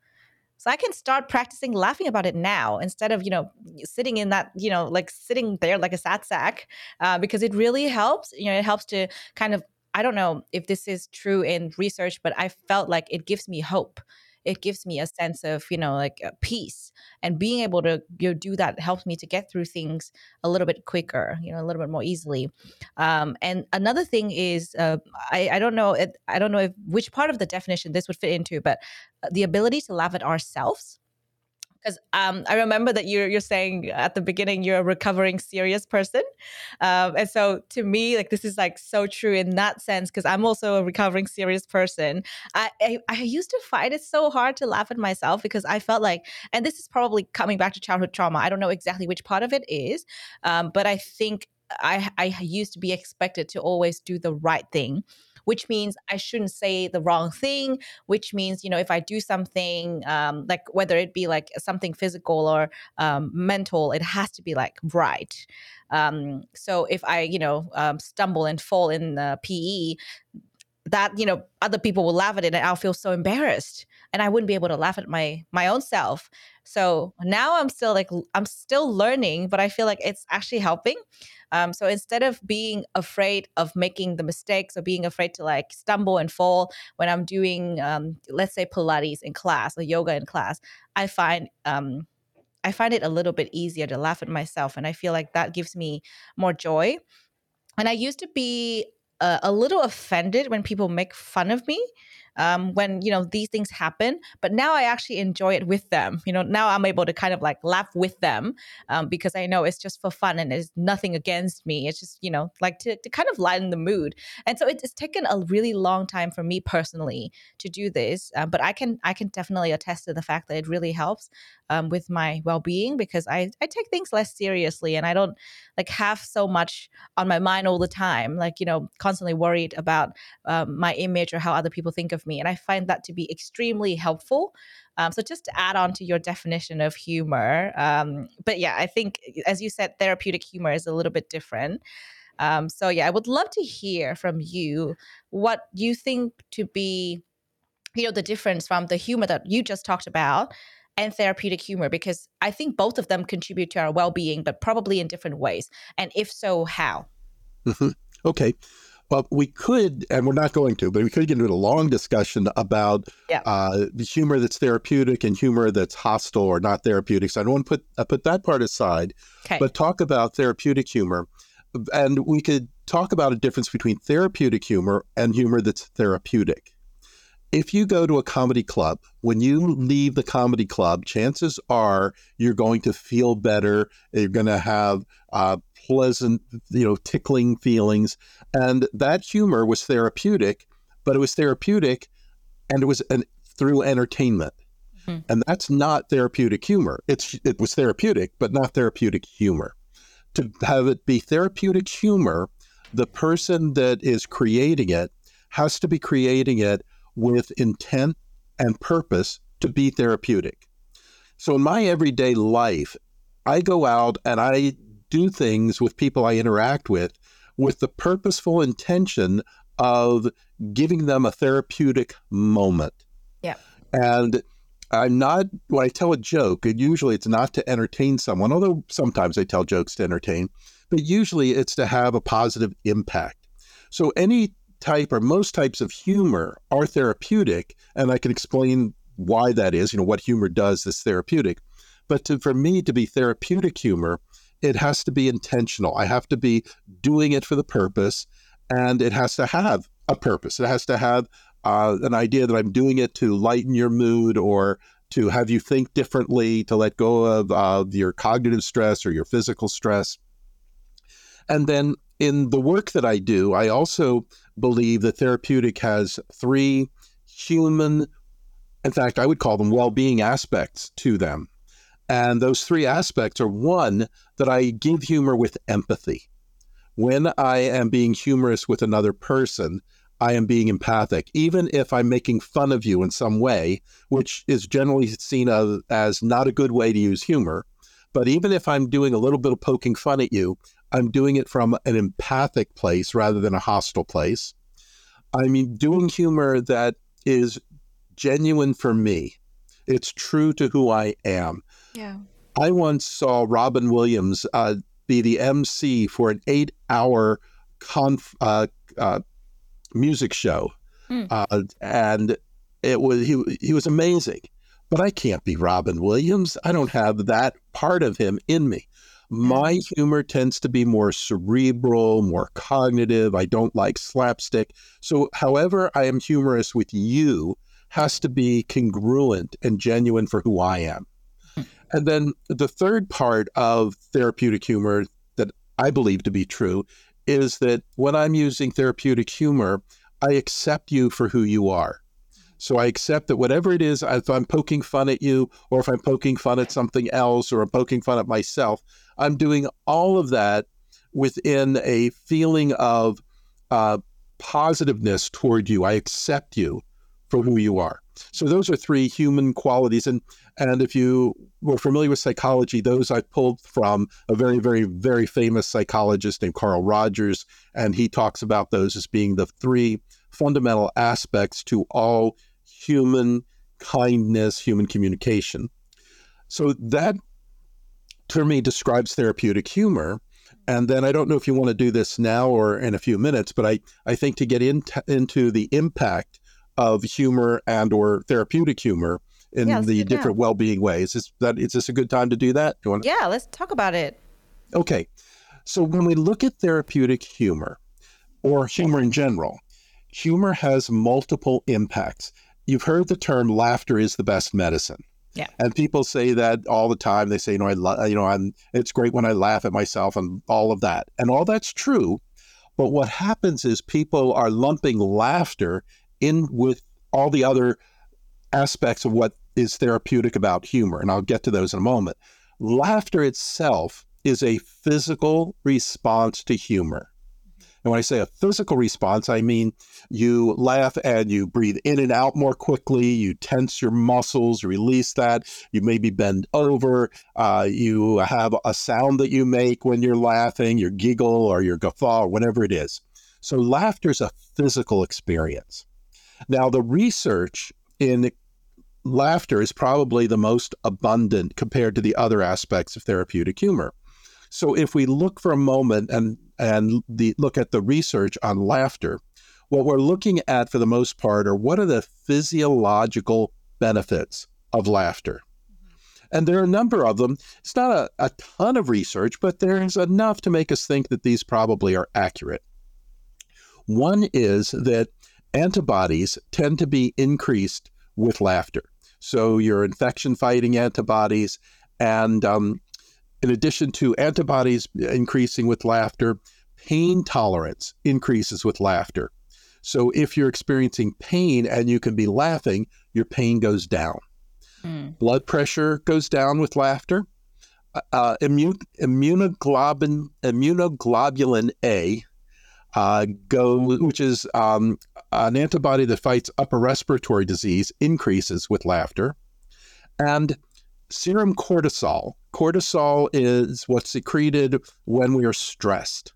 So I can start practicing laughing about it now instead of, you know, sitting in that, you know, like sitting there like a sad sack, uh, because it really helps. You know, it helps to kind of, I don't know if this is true in research, but I felt like it gives me hope it gives me a sense of you know like uh, peace and being able to you know, do that helps me to get through things a little bit quicker you know a little bit more easily. Um, and another thing is uh, I, I don't know i don't know if which part of the definition this would fit into but uh, the ability to laugh at ourselves because um, I remember that you're you're saying at the beginning you're a recovering serious person, um, and so to me like this is like so true in that sense because I'm also a recovering serious person. I, I, I used to find it so hard to laugh at myself because I felt like, and this is probably coming back to childhood trauma. I don't know exactly which part of it is, um, but I think I I used to be expected to always do the right thing which means I shouldn't say the wrong thing, which means, you know, if I do something, um, like whether it be like something physical or um, mental, it has to be like right. Um, so if I, you know, um, stumble and fall in the PE, that you know other people will laugh at it and i'll feel so embarrassed and i wouldn't be able to laugh at my my own self. So now i'm still like i'm still learning but i feel like it's actually helping. Um, so instead of being afraid of making the mistakes or being afraid to like stumble and fall when i'm doing um, let's say pilates in class or yoga in class i find um, i find it a little bit easier to laugh at myself and i feel like that gives me more joy. And i used to be uh, a little offended when people make fun of me um, when you know these things happen but now i actually enjoy it with them. You know now i'm able to kind of like laugh with them um, because i know it's just for fun and it's nothing against me. It's just you know like to, to kind of lighten the mood. And so it's taken a really long time for me personally to do this uh, but i can i can definitely attest to the fact that it really helps um, with my well-being because I, I take things less seriously and I don't like have so much on my mind all the time like you know constantly worried about um, my image or how other people think of me and I find that to be extremely helpful. Um, so just to add on to your definition of humor um, but yeah I think as you said therapeutic humor is a little bit different. Um, so yeah I would love to hear from you what you think to be you know the difference from the humor that you just talked about and therapeutic humor because I think both of them contribute to our well being, but probably in different ways. And if so, how? Mm-hmm. Okay. Well, we could, and we're not going to, but we could get into a long discussion about yeah. uh, the humor that's therapeutic and humor that's hostile or not therapeutic. So I don't want to put uh, put that part aside, okay. but talk about therapeutic humor, and we could talk about a difference between therapeutic humor and humor that's therapeutic if you go to a comedy club, when you leave the comedy club, chances are you're going to feel better. You're going to have uh, pleasant, you know, tickling feelings. And that humor was therapeutic, but it was therapeutic and it was an, through entertainment. Mm-hmm. And that's not therapeutic humor. It's it was therapeutic, but not therapeutic humor. To have it be therapeutic humor, the person that is creating it has to be creating it with intent and purpose to be therapeutic. So in my everyday life, I go out and I do things with people I interact with with the purposeful intention of giving them a therapeutic moment. Yeah. And I'm not when I tell a joke, and usually it's not to entertain someone, although sometimes I tell jokes to entertain, but usually it's to have a positive impact. So any type or most types of humor are therapeutic, and I can explain why that is, you know, what humor does that's therapeutic. But to, for me to be therapeutic humor, it has to be intentional. I have to be doing it for the purpose, and it has to have a purpose. It has to have uh, an idea that I'm doing it to lighten your mood or to have you think differently, to let go of uh, your cognitive stress or your physical stress. And then in the work that I do, I also believe that therapeutic has three human, in fact, I would call them well being aspects to them. And those three aspects are one, that I give humor with empathy. When I am being humorous with another person, I am being empathic, even if I'm making fun of you in some way, which is generally seen as, as not a good way to use humor. But even if I'm doing a little bit of poking fun at you, I'm doing it from an empathic place rather than a hostile place. I mean, doing humor that is genuine for me. It's true to who I am. Yeah. I once saw Robin Williams uh, be the MC for an eight hour conf, uh, uh, music show. Mm. and it was he, he was amazing. But I can't be Robin Williams. I don't have that part of him in me. My humor tends to be more cerebral, more cognitive. I don't like slapstick. So, however, I am humorous with you has to be congruent and genuine for who I am. Hmm. And then the third part of therapeutic humor that I believe to be true is that when I'm using therapeutic humor, I accept you for who you are. So I accept that whatever it is, if I'm poking fun at you, or if I'm poking fun at something else, or I'm poking fun at myself, I'm doing all of that within a feeling of uh, positiveness toward you. I accept you for who you are. So those are three human qualities, and and if you were familiar with psychology, those I pulled from a very, very, very famous psychologist named Carl Rogers, and he talks about those as being the three fundamental aspects to all human kindness, human communication. So that to me describes therapeutic humor. And then I don't know if you want to do this now or in a few minutes, but I, I think to get in t- into the impact of humor and or therapeutic humor in yeah, the different well-being ways, is that is this a good time to do that? Do to... Yeah, let's talk about it. Okay. So when we look at therapeutic humor or humor in general, humor has multiple impacts. You've heard the term laughter is the best medicine. Yeah. And people say that all the time. They say, you know, I, you know, I'm. It's great when I laugh at myself and all of that, and all that's true. But what happens is people are lumping laughter in with all the other aspects of what is therapeutic about humor, and I'll get to those in a moment. Laughter itself is a physical response to humor. And when I say a physical response, I mean you laugh and you breathe in and out more quickly. You tense your muscles, release that. You maybe bend over. Uh, you have a sound that you make when you're laughing, your giggle or your guffaw or whatever it is. So laughter is a physical experience. Now, the research in laughter is probably the most abundant compared to the other aspects of therapeutic humor. So if we look for a moment and and the, look at the research on laughter, what we're looking at for the most part are what are the physiological benefits of laughter. And there are a number of them. It's not a, a ton of research, but there's enough to make us think that these probably are accurate. One is that antibodies tend to be increased with laughter. So your infection fighting antibodies and um, in addition to antibodies increasing with laughter, pain tolerance increases with laughter. So if you're experiencing pain and you can be laughing, your pain goes down. Mm. Blood pressure goes down with laughter. Uh, uh immune, immunoglobulin, immunoglobulin A, uh, go, which is um, an antibody that fights upper respiratory disease, increases with laughter. And serum cortisol. Cortisol is what's secreted when we are stressed.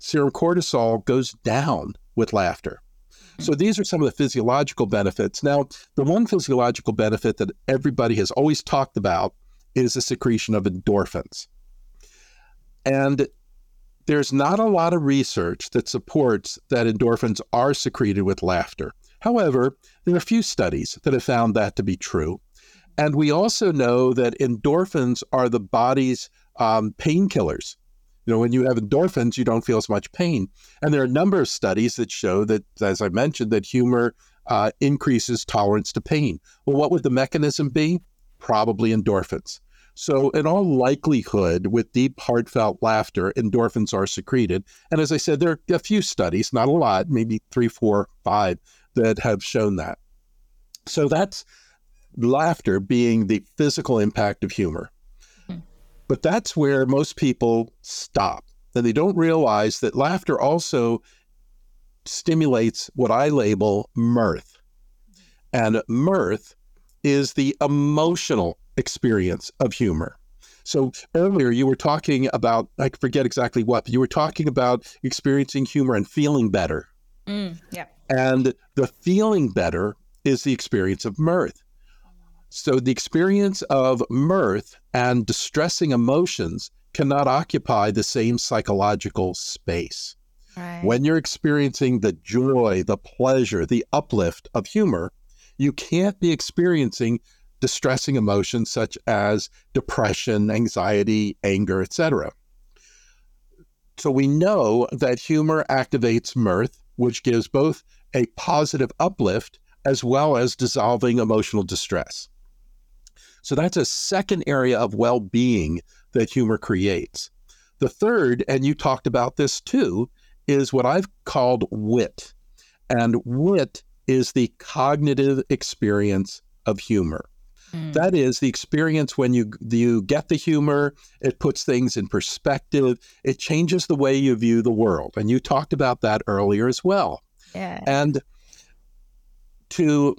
Serum cortisol goes down with laughter. So these are some of the physiological benefits. Now, the one physiological benefit that everybody has always talked about is the secretion of endorphins. And there's not a lot of research that supports that endorphins are secreted with laughter. However, there are a few studies that have found that to be true. And we also know that endorphins are the body's um, painkillers. You know, when you have endorphins, you don't feel as much pain. And there are a number of studies that show that, as I mentioned, that humor uh, increases tolerance to pain. Well, what would the mechanism be? Probably endorphins. So, in all likelihood, with deep, heartfelt laughter, endorphins are secreted. And as I said, there are a few studies, not a lot, maybe three, four, five, that have shown that. So, that's laughter being the physical impact of humor. Mm-hmm. But that's where most people stop. And they don't realize that laughter also stimulates what I label mirth. And mirth is the emotional experience of humor. So earlier you were talking about, I forget exactly what, but you were talking about experiencing humor and feeling better. Mm, yeah. And the feeling better is the experience of mirth. So the experience of mirth and distressing emotions cannot occupy the same psychological space. Right. When you're experiencing the joy, the pleasure, the uplift of humor, you can't be experiencing distressing emotions such as depression, anxiety, anger, etc. So we know that humor activates mirth, which gives both a positive uplift as well as dissolving emotional distress. So that's a second area of well being that humor creates. The third, and you talked about this too, is what I've called wit. And wit is the cognitive experience of humor. Mm. That is the experience when you you get the humor, it puts things in perspective, it changes the way you view the world. And you talked about that earlier as well. Yeah. And to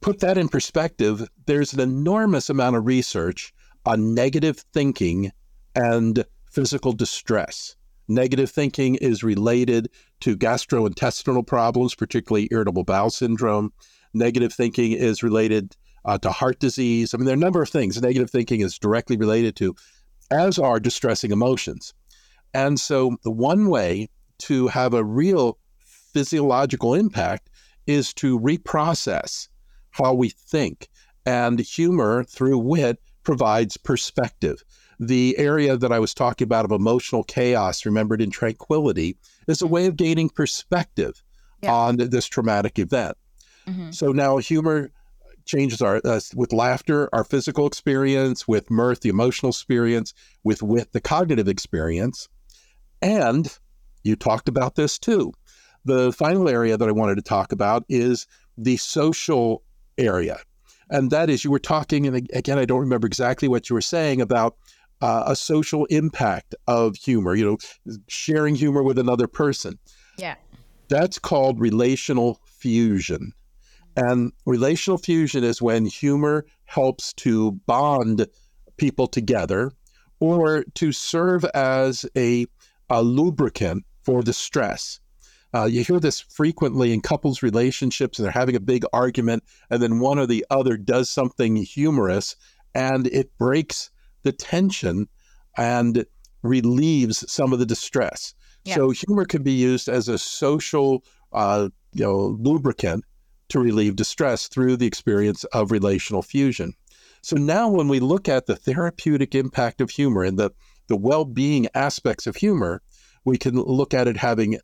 put that in perspective, there's an enormous amount of research on negative thinking and physical distress. Negative thinking is related to gastrointestinal problems, particularly irritable bowel syndrome. Negative thinking is related uh, to heart disease. I mean, there are a number of things negative thinking is directly related to, as are distressing emotions. And so, the one way to have a real physiological impact is to reprocess how we think. And humor through wit provides perspective. The area that I was talking about of emotional chaos, remembered in tranquility, is a way of gaining perspective yeah. on this traumatic event. Mm-hmm. So now humor changes our uh, with laughter our physical experience with mirth the emotional experience with wit the cognitive experience and you talked about this too the final area that i wanted to talk about is the social area. And that is, you were talking, and again, I don't remember exactly what you were saying about uh, a social impact of humor, you know, sharing humor with another person. Yeah. That's called relational fusion. And relational fusion is when humor helps to bond people together or to serve as a, a lubricant for the stress. Uh, you hear this frequently in couples relationships, and they're having a big argument, and then one or the other does something humorous, and it breaks the tension and relieves some of the distress. Yeah. So humor can be used as a social, uh, you know, lubricant to relieve distress through the experience of relational fusion. So now, when we look at the therapeutic impact of humor and the the well-being aspects of humor, we can look at it having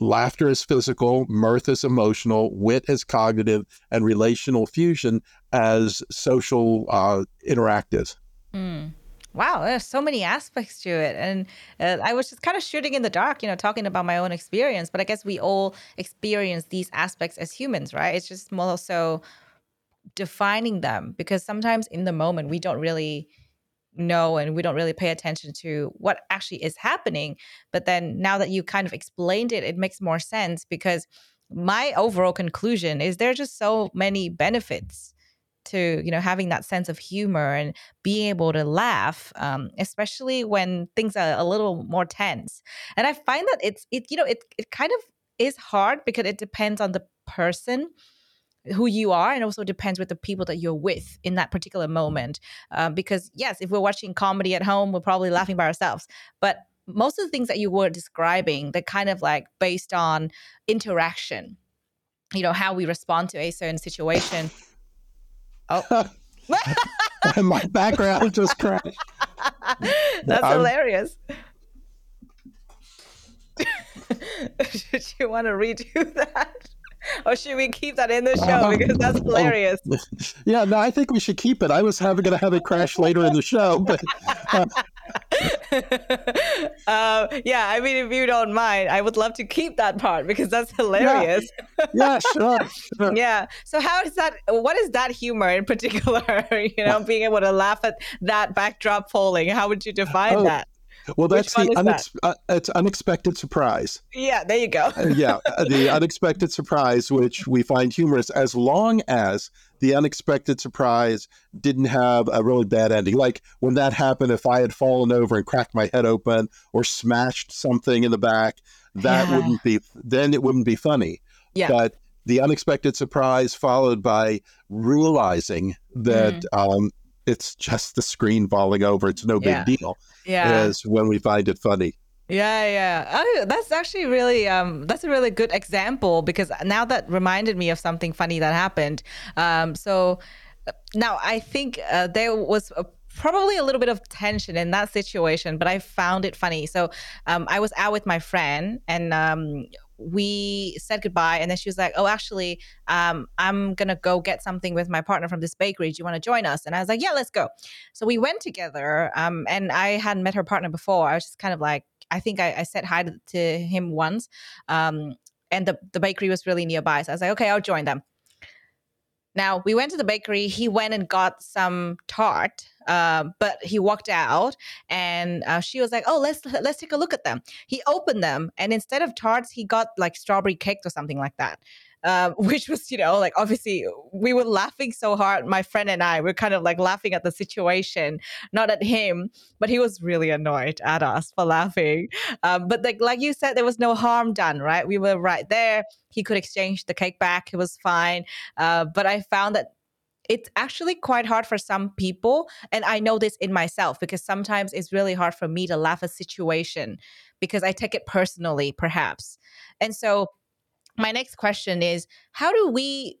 Laughter is physical, mirth is emotional, wit is cognitive, and relational fusion as social uh, interactive. Mm. Wow, there's so many aspects to it. And uh, I was just kind of shooting in the dark, you know, talking about my own experience. But I guess we all experience these aspects as humans, right? It's just more so defining them because sometimes in the moment we don't really know and we don't really pay attention to what actually is happening but then now that you kind of explained it it makes more sense because my overall conclusion is there are just so many benefits to you know having that sense of humor and being able to laugh um, especially when things are a little more tense. And i find that it's it you know it, it kind of is hard because it depends on the person who you are and also depends with the people that you're with in that particular moment. Uh, because yes if we're watching comedy at home we're probably laughing by ourselves. But most of the things that you were describing they're kind of like based on interaction. You know how we respond to a certain situation. Oh. My background just crashed. That's I'm... hilarious. Should you want to redo that or should we keep that in the show uh, because that's oh, hilarious? yeah, no, I think we should keep it. I was having going to have it crash later in the show, but. Uh, uh, yeah, I mean, if you don't mind, I would love to keep that part because that's hilarious. Yeah, yeah sure, sure. yeah. So, how is that? What is that humor in particular? you know, being able to laugh at that backdrop polling. How would you define oh, that? Well, that's the unex- that? uh, it's unexpected surprise. Yeah, there you go. uh, yeah, uh, the unexpected surprise, which we find humorous, as long as the unexpected surprise didn't have a really bad ending. Like when that happened, if I had fallen over and cracked my head open or smashed something in the back, that yeah. wouldn't be. Then it wouldn't be funny. Yeah. But the unexpected surprise followed by realizing that mm. um, it's just the screen falling over. It's no big deal. Yeah. Is when we find it funny. Yeah, yeah. Oh, that's actually really um that's a really good example because now that reminded me of something funny that happened. Um so uh, now I think uh, there was a probably a little bit of tension in that situation, but I found it funny. So um, I was out with my friend and um, we said goodbye and then she was like oh actually um, i'm gonna go get something with my partner from this bakery. Do you want to join us? And i was like yeah let's go. So we went together um, and i hadn't met her partner before. I was just kind of like i think i, I said hi to, him once um, and the, the bakery was really nearby. So i was like okay i'll join them now we went to the bakery. He went and got some tart, uh, but he walked out, and uh, she was like, "Oh, let's let's take a look at them." He opened them, and instead of tarts, he got like strawberry cake or something like that. Um, which was, you know, like obviously we were laughing so hard. My friend and I were kind of like laughing at the situation, not at him, but he was really annoyed at us for laughing. Um, but like like you said, there was no harm done, right? We were right there. He could exchange the cake back. It was fine. Uh, but I found that it's actually quite hard for some people and i know this in myself because sometimes it's really hard for me to laugh a situation because i take it personally perhaps and so my next question is how do we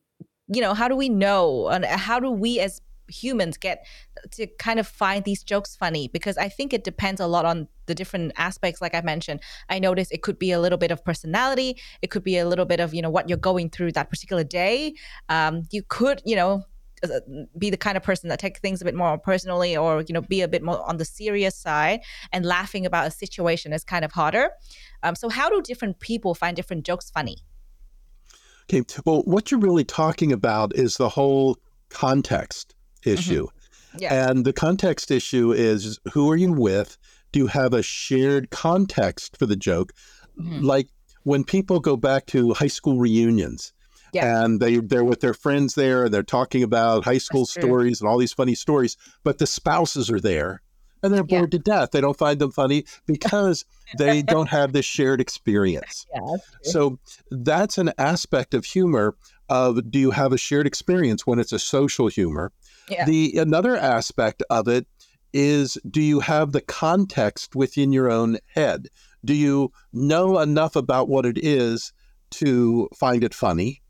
you know how do we know and how do we as humans get to kind of find these jokes funny? Because i think it depends a lot on the different aspects like i mentioned. I noticed it could be a little bit of personality it could be a little bit of you know what you're going through that particular day. Um, you could you know uh, be the kind of person that takes things a bit more personally or you know be a bit more on the serious side and laughing about a situation is kind of harder. Um, so how do different people find different jokes funny Okay. Well, what you're really talking about is the whole context issue. Mm-hmm. Yeah. And the context issue is who are you with? Do you have a shared context for the joke? Mm-hmm. Like when people go back to high school reunions, yeah. and they they're with their friends there and they're talking about high school stories and all these funny stories, but the spouses are there and they're bored yeah. to death. They don't find them funny because they don't have this shared experience. Yeah, so that's an aspect of humor of do you have a shared experience when it's a social humor? Yeah. The another aspect of it is do you have the context within your own head? Do you know enough about what it is to find it funny?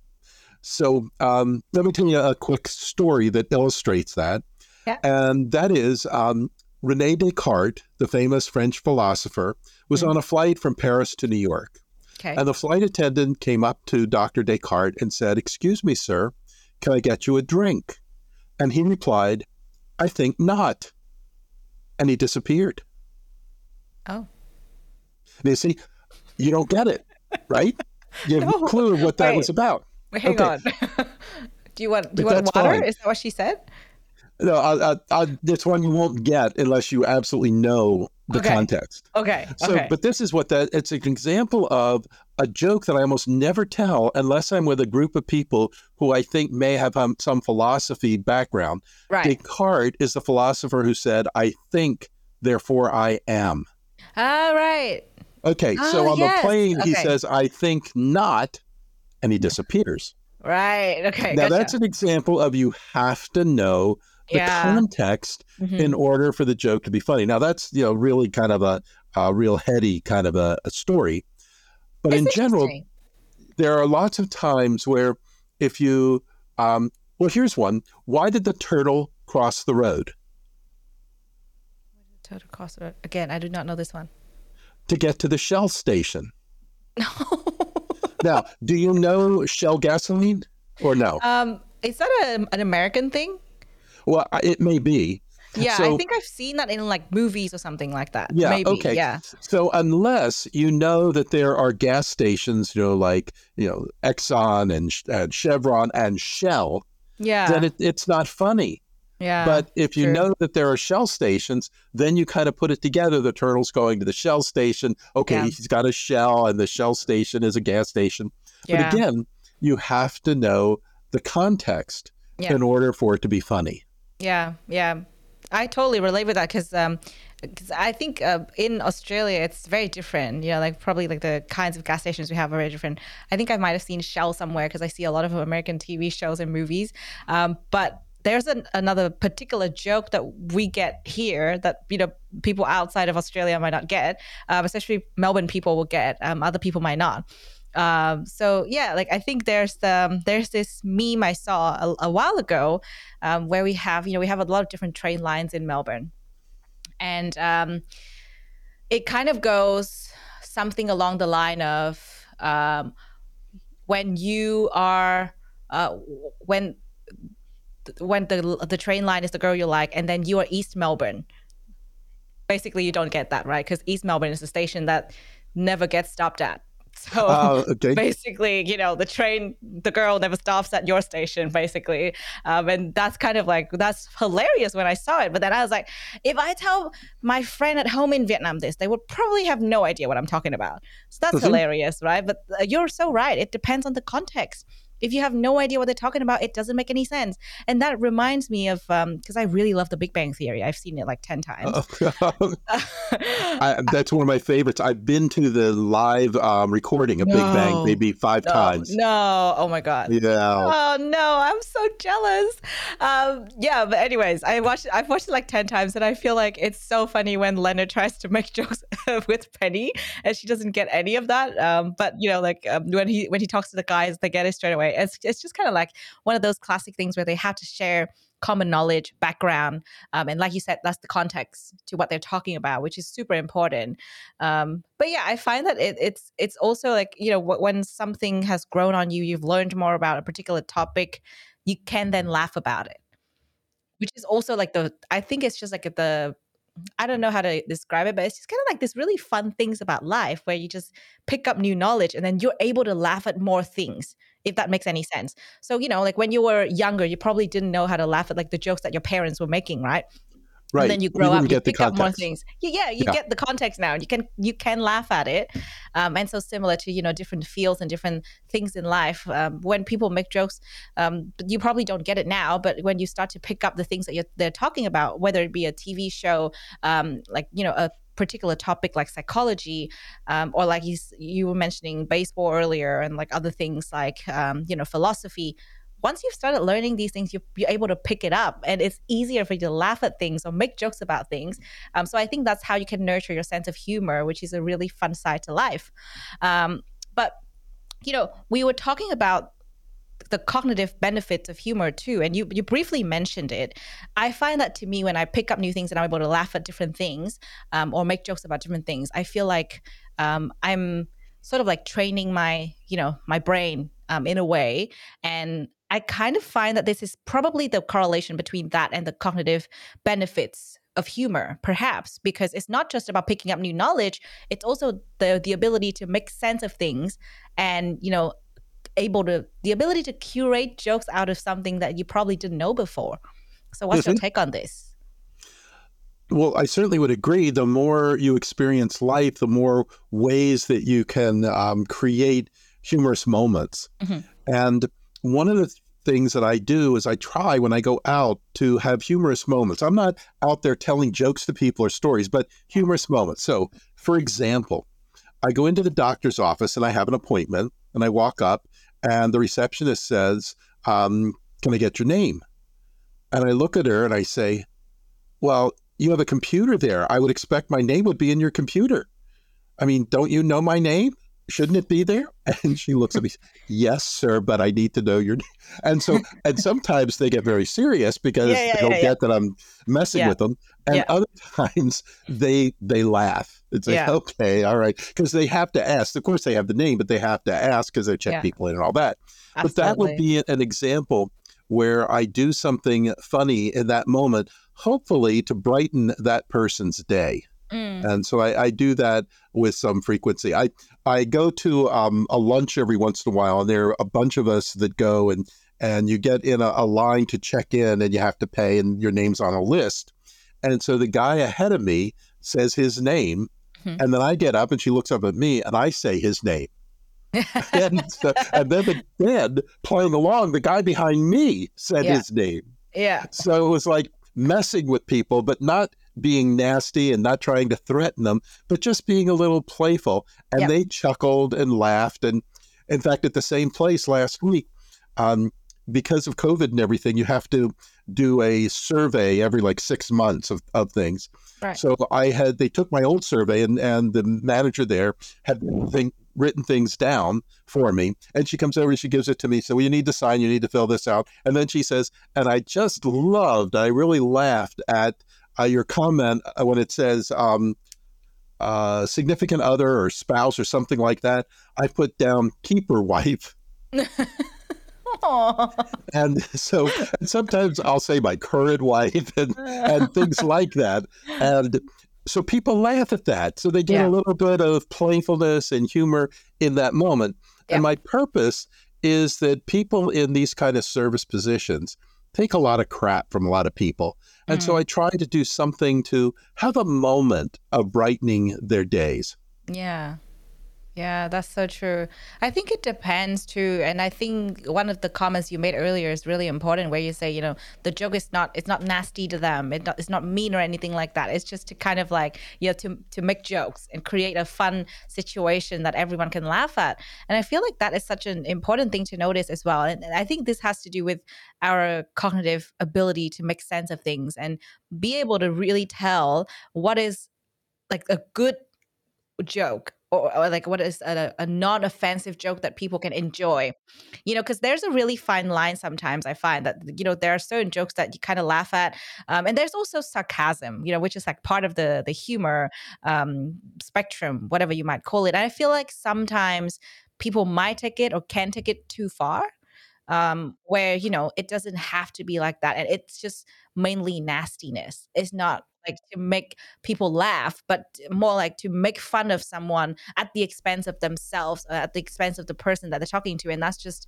So um, let me tell you a quick story that illustrates that. Yeah. And that is um, Rene Descartes, the famous French philosopher, was mm-hmm. on a flight from Paris to New York. Okay. And the flight attendant came up to Dr. Descartes and said, Excuse me, sir, can I get you a drink? And he replied, I think not. And he disappeared. Oh. And you see, you don't get it, right? You have no. clue what that Wait. was about. Wait, hang okay. on. do you want do you want water? Fine. Is that what she said? No, I, I, I, this one you won't get unless you absolutely know the okay. context. Okay. So, okay. but this is what that it's an example of a joke that I almost never tell unless I'm with a group of people who I think may have um, some philosophy background. Right. Descartes is the philosopher who said, "I think, therefore I am." All right. Okay. Oh, so on yes. the plane, okay. he says, "I think not," and he disappears. Right. Okay. Now gotcha. that's an example of you have to know the yeah. context mm-hmm. in order for the joke to be funny. Now that's you know really kind of a, a real heady kind of a, a story, but in general, there are lots of times where if you um, well, here's one: Why did the turtle cross the road? Turtle cross the road again. I do not know this one. To get to the Shell station. No. now, do you know Shell gasoline or no? Um, is that a, an American thing? Well, it may be. Yeah, so, I think I've seen that in like movies or something like that. Yeah. Maybe. Okay. Yeah. So unless you know that there are gas stations, you know, like you know Exxon and, and uh, Chevron and Shell, yeah, then it, it's not funny. Yeah. But if you true. know that there are Shell stations, then you kind of put it together. The turtle's going to the Shell station. Okay, yeah. he's got a Shell, and the Shell station is a gas station. Yeah. But again, you have to know the context yeah. in order for it to be funny. Yeah, yeah. I totally relate with that because um, because I think uh, in Australia it's very different. You know, like probably like the kinds of gas stations we have are very different. I think I might have seen Shell somewhere because I see a lot of American TV shows and movies. Um, but there's an, another particular joke that we get here that you know people outside of Australia might not get, um, especially Melbourne people will get. Um, other people might not. Um, so yeah, like I think there's the there's this meme I saw a, a while ago um, where we have you know we have a lot of different train lines in Melbourne, and um, it kind of goes something along the line of um, when you are uh, when when the the train line is the girl you like, and then you are East Melbourne. Basically, you don't get that right because East Melbourne is a station that never gets stopped at. So uh, okay. basically, you know, the train, the girl never stops at your station, basically. Um, and that's kind of like, that's hilarious when I saw it. But then I was like, if I tell my friend at home in Vietnam this, they would probably have no idea what I'm talking about. So that's mm-hmm. hilarious, right? But uh, you're so right. It depends on the context. If you have no idea what they're talking about, it doesn't make any sense. And that reminds me of because um, I really love The Big Bang Theory. I've seen it like ten times. Oh, I, that's one of my favorites. I've been to the live um, recording of no, Big Bang maybe five no, times. No, oh my god. Yeah. Oh no, I'm so jealous. Um, yeah, but anyways, I watched. I've watched it like ten times, and I feel like it's so funny when Leonard tries to make jokes with Penny, and she doesn't get any of that. Um, but you know, like um, when he when he talks to the guys, they get it straight away. It's it's just kind of like one of those classic things where they have to share common knowledge, background, um, and like you said, that's the context to what they're talking about, which is super important. Um, but yeah, I find that it, it's it's also like you know when something has grown on you, you've learned more about a particular topic, you can then laugh about it, which is also like the I think it's just like the I don't know how to describe it, but it's just kind of like this really fun things about life where you just pick up new knowledge and then you're able to laugh at more things if that makes any sense. So, you know, like when you were younger, you probably didn't know how to laugh at like the jokes that your parents were making, right? Right. And then you grow you up, you pick up more things. Yeah, yeah you yeah. get the context now. And you can you can laugh at it, um, and so similar to you know different fields and different things in life. Um, when people make jokes, um, you probably don't get it now, but when you start to pick up the things that they're talking about, whether it be a TV show, um, like you know a particular topic like psychology, um, or like you were mentioning baseball earlier, and like other things like um, you know philosophy. Once you've started learning these things, you're, you're, able to pick it up, and it's easier for you to laugh at things or make jokes about things. Um, so I think that's how you can nurture your sense of humor, which is a really fun side to life. Um, but you know, we were talking about the cognitive benefits of humor too and you you briefly mentioned it. I find that to me when i pick up new things and i'm able to laugh at different things um, or make jokes about different things i feel like um, i'm sort of like training my you know my brain um, in a way. And i kind of find that this is probably the correlation between that and the cognitive benefits of humor perhaps because it's not just about picking up new knowledge it's also the the ability to make sense of things and you know able to the ability to curate jokes out of something that you probably didn't know before. So what's your take on this? Well, I certainly would agree. The more you experience life, the more ways that you can um, create humorous moments. Mm-hmm. And one of the things that I do is I try when I go out to have humorous moments. I'm not out there telling jokes to people or stories, but humorous moments. So, for example, I go into the doctor's office and I have an appointment and I walk up and the receptionist says, um, Can I get your name? And I look at her and I say, Well, you have a computer there. I would expect my name would be in your computer. I mean, don't you know my name? Shouldn't it be there? And she looks at me, Yes, sir, but I need to know your name. And so, and sometimes they get very serious because yeah, yeah, they don't yeah, get that I'm messing with them. And other times they they laugh it's like, okay, all right. Because they have to ask. Of course, they have the name, but they have to ask because they check people in and all that. Absolutely. But that would be an example where I do something funny in that moment, hopefully to brighten that person's day. Mm. And so I, I, do that with some frequency. I, I go to um, a lunch every once in a while, and there are a bunch of us that go and and you get in a, a line to check in, and you have to pay, and your name's on a list. And so the guy ahead of me says his name, Mm-hmm. And then I get up and she looks up at me and I say his name. and, so, and, then the then playing along, the guy behind me said yeah. his name. Yeah. So it was like messing with people, but not being nasty and not trying to threaten them, but just being a little playful. And Yep. they chuckled and laughed. And in fact, at the same place last week, um, because of COVID and everything, you have to do a survey every like six months of, of things. Right. So I had they took my old survey and and the manager there had thing, written things down for me, and she comes over and she gives it to me. So well, you need to sign, you need to fill this out, and then she says, and I just loved, I really laughed at uh, your comment uh, when it says. Um, uh, significant other or spouse or something like that. I put down keeper wife. And so and sometimes I'll say my current wife and, and things like that. And so people laugh at that. So they get Yeah. a little bit of playfulness and humor in that moment. Yeah. And my purpose is that people in these kind of service positions take a lot of crap from a lot of people. And Mm. so I try to do something to have a moment of brightening their days. Yeah. Yeah, that's so true. I think it depends too. And I think one of the comments you made earlier is really important where you say, you know, the joke is not it's not nasty to them. It not, it's not mean or anything like that. It's just to kind of like, you know, to to make jokes and create a fun situation that everyone can laugh at. And I feel like that is such an important thing to notice as well. And and I think this has to do with our cognitive ability to make sense of things and be able to really tell what is like a good joke or, or like what is a, a non-offensive joke that people can enjoy you know because there's a really fine line sometimes i find that you know there are certain jokes that you kind of laugh at um, and there's also sarcasm you know which is like part of the the humor um, spectrum whatever you might call it and i feel like sometimes people might take it or can take it too far um, where you know it doesn't have to be like that and it's just mainly nastiness it's not like to make people laugh but more like to make fun of someone at the expense of themselves uh, at the expense of the person that they're talking to and that's just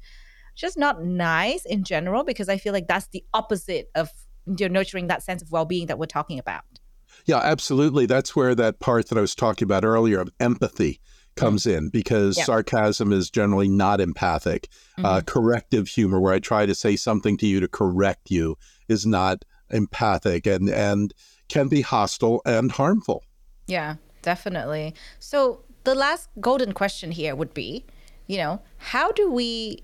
just not nice in general because i feel like that's the opposite of you know, nurturing that sense of well-being that we're talking about Yeah, absolutely. That's where that part that I was talking about earlier of empathy comes in because Yeah. sarcasm is generally not empathic. Uh, Mhm. corrective humor, where I try to say something to you to correct you, is not empathic and and can be hostile and harmful. Yeah, definitely. So the last golden question here would be, you know, how do we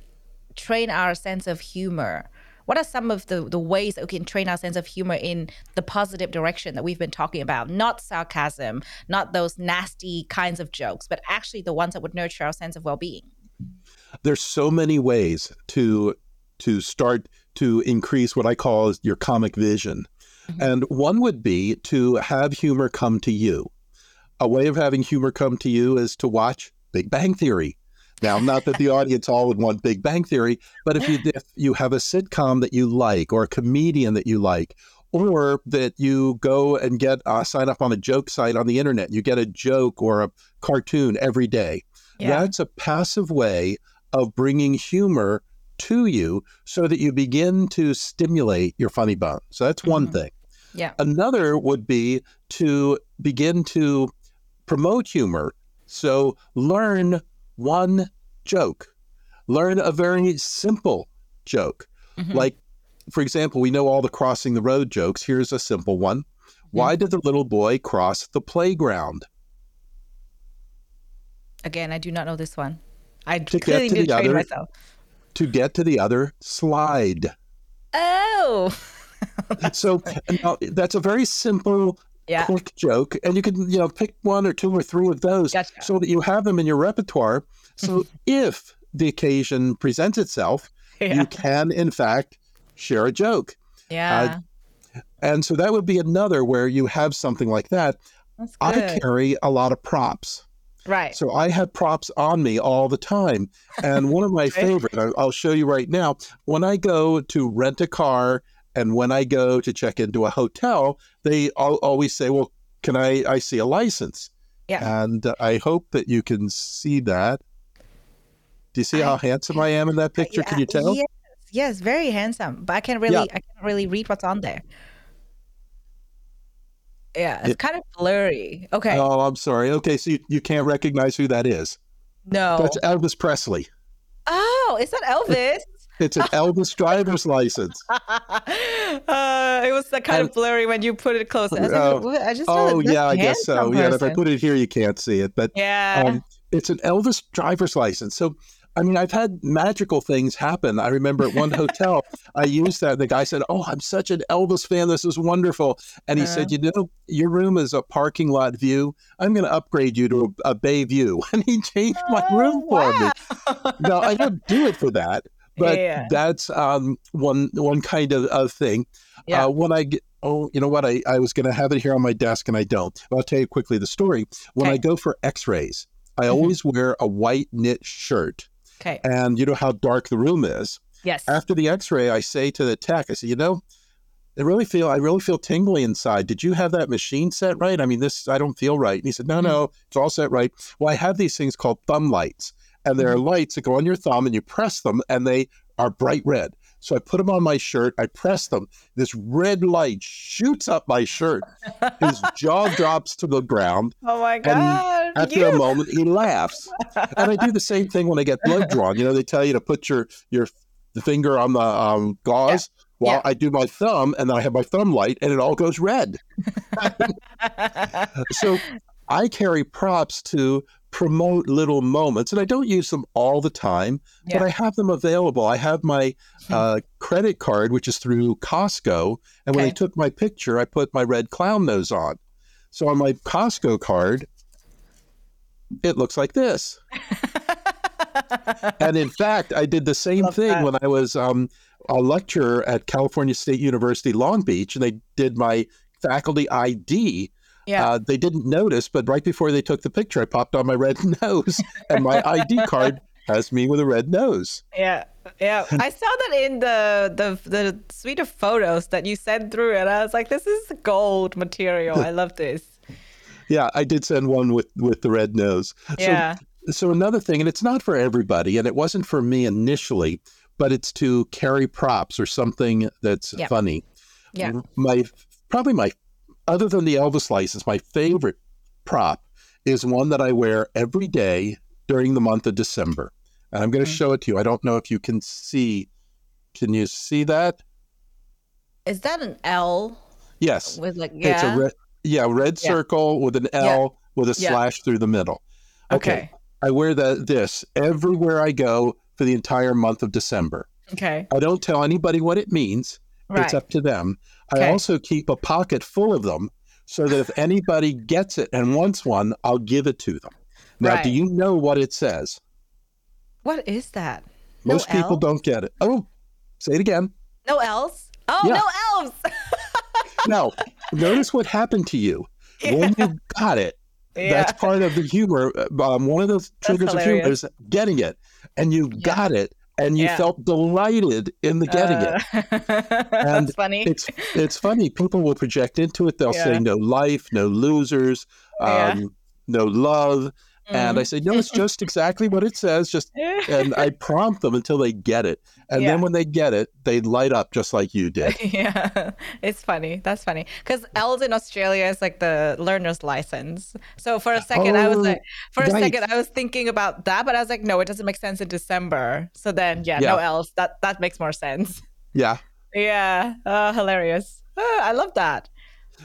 train our sense of humor? What are some of the, the ways that we can train our sense of humor in the positive direction that we've been talking about? Not sarcasm, not those nasty kinds of jokes, but actually the ones that would nurture our sense of well being. There's so many ways to to start to increase what I call your comic vision. And one would be to have humor come to you. A way of having humor come to you is to watch Big Bang Theory. Now, not that the audience all would want Big Bang Theory, but if you if you have a sitcom that you like, or a comedian that you like, or that you go and get uh, sign up on a joke site on the internet, you get a joke or a cartoon every day. Yeah. That's a passive way of bringing humor to you, so that you begin to stimulate your funny bone. So that's one Mhm. thing. Yeah. Another would be to begin to promote humor. So learn one joke, learn a very simple joke. Mhm. Like, for example, we know all the crossing the road jokes. Here's a simple one Why did the little boy cross the playground? Again, I do not know this one. I get clearly to need to train other- myself. To get to the other slide. Oh, so now, that's a very simple, yeah. quick joke, and you can you know pick one or two or three of those Gotcha. so that you have them in your repertoire. So if the occasion presents itself, Yeah. you can in fact share a joke, Yeah. Uh, and so that would be another where you have something like that. I carry a lot of props. Right. So I have props on me all the time. And one of my favorite, I'll show you right now, when I go to rent a car and when I go to check into a hotel, they al- always say, Well, can I, I see a license? Yeah. And uh, I hope that you can see that. Do you see how handsome I am in that picture? Can you tell? Yes, yes, very handsome. But I can't really, Yeah. I can't really read what's on there. Yeah, it's It- kind of blurry. Okay, Oh, I'm sorry. Okay, so you, you can't recognize who that is. no. That's Elvis Presley. oh, is that Elvis? It's an Elvis driver's license. uh, it was kind of blurry when you put it close. I, like, Oh, I just Oh yeah, I guess so. Yeah, if I put it here, you can't see it, but yeah. um, it's an Elvis driver's license. So, I mean, I've had magical things happen. I remember at one hotel, I used that. The guy said, "Oh, I'm such an Elvis fan. This is wonderful." And he Uh-huh. said, "You know, your room is a parking lot view. I'm going to upgrade you to a, a bay view." And he changed my room for me. Oh, No, I don't do it for that, but Yeah. that's um, one one kind of, of thing. Yeah. Uh, when I get, oh, you know what? I, I was going to have it here on my desk and I don't. But I'll tell you quickly the story. When I go for X-rays, I Mhm. always wear a white knit shirt, okay. and you know how dark the room is. Yes. After the X-ray, I say to the tech, I say, you know. I really feel I really feel tingly inside. Did you have that machine set right? I mean, this I don't feel right. And he said, No, no, it's all set right. Well, I have these things called thumb lights, and there are lights that go on your thumb, and you press them, and they are bright red. So I put them on my shirt. I press them. This red light shoots up my shirt. His jaw drops to the ground. oh my god. After you. a moment, he laughs. And I do the same thing when I get blood drawn. You know, they tell you to put your your finger on the um, gauze. Well, Yeah. I do my thumb, and then I have my thumb light, and it all goes red. So I carry props to promote little moments, and I don't use them all the time, Yeah. but I have them available. I have my Hmm. uh, credit card, which is through Costco, and when i took my picture, I put my red clown nose on. So on my Costco card, it looks like this. and in fact, I did the same Love thing that. when I was um, a lecturer at California State University, Long Beach, and they did my faculty ID. Yeah. Uh, they didn't notice, but right before they took the picture, I popped on my red nose, and my ID card has me with a red nose. Yeah, yeah. I saw that in the the the suite of photos that you sent through, and I was like, "This is gold material. I love this." Yeah, I did send one with with the red nose. Yeah, So, so another thing, and it's not for everybody, and it wasn't for me initially, but it's to carry props or something that's Yeah. funny. Yeah. My probably my other than the Elvis license, my favorite prop is one that I wear every day during the month of December. And I'm going to Mhm. show it to you. I don't know if you can see. Can you see that? is that an L Yes. with like It's yeah? a red, yeah, red Yeah. circle with an L with a Yeah. slash through the middle. okay, I wear that this everywhere I go for the entire month of December. okay, I don't tell anybody what it means. right. It's up to them. Okay. I also keep a pocket full of them so that if anybody gets it and wants one, I'll give it to them. Now, do you know what it says? What is that? No Most people L? don't get it. Oh, say it again. No elves. Oh, Yeah. no elves. Now, notice what happened to you when you got it. yeah. That's part of the humor. Um, one of the triggers of humor is getting it, and you Yeah. got it, and you Yeah. felt delighted in the getting it. it. And That's funny. It's it's funny. People will project into it. They'll say no life, no losers, um, Yeah. no love, and I say no. It's just exactly what it says. Just and I prompt them until they get it, and Yeah. then when they get it, they light up just like you did. yeah, it's funny. That's funny because L's in Australia is like the learner's license. So for a second, I was Oh, like, for a right. second, I was thinking about that, but I was like, no, it doesn't make sense in December. So then, yeah, no Yeah. L's. That that makes more sense. Yeah. Yeah, uh, hilarious. Ah, I love that.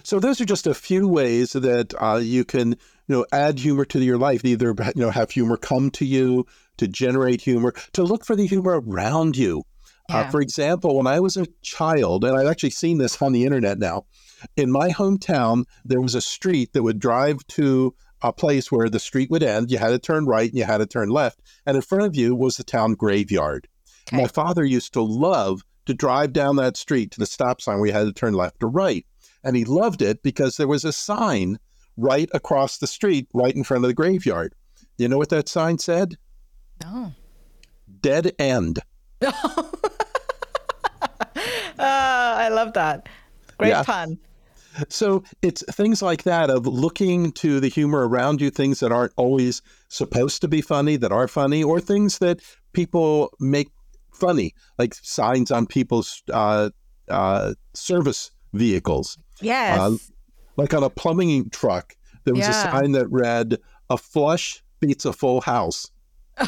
So those are just a few ways that uh, you can, you know, add humor to your life. Either you know have humor come to you to generate humor, to look for the humor around you. Uh, for example, when I was a child, and I've actually seen this on the internet now, in my hometown there was a street that would drive to a place where the street would end. You had to turn right and you had to turn left, and in front of you was the town graveyard. Okay. My father used to love to drive down that street to the stop sign where you had to turn left or right. And he loved it because there was a sign right across the street, right in front of the graveyard. You know what that sign said? No. Dead end. Ah, I love that. Great Yeah. pun. So it's things like that of looking to the humor around you, things that aren't always supposed to be funny, that are funny, or things that people make funny, like signs on people's uh, uh, service vehicles. Yes. Like on a plumbing truck, there was a sign that read, "A flush beats a full house."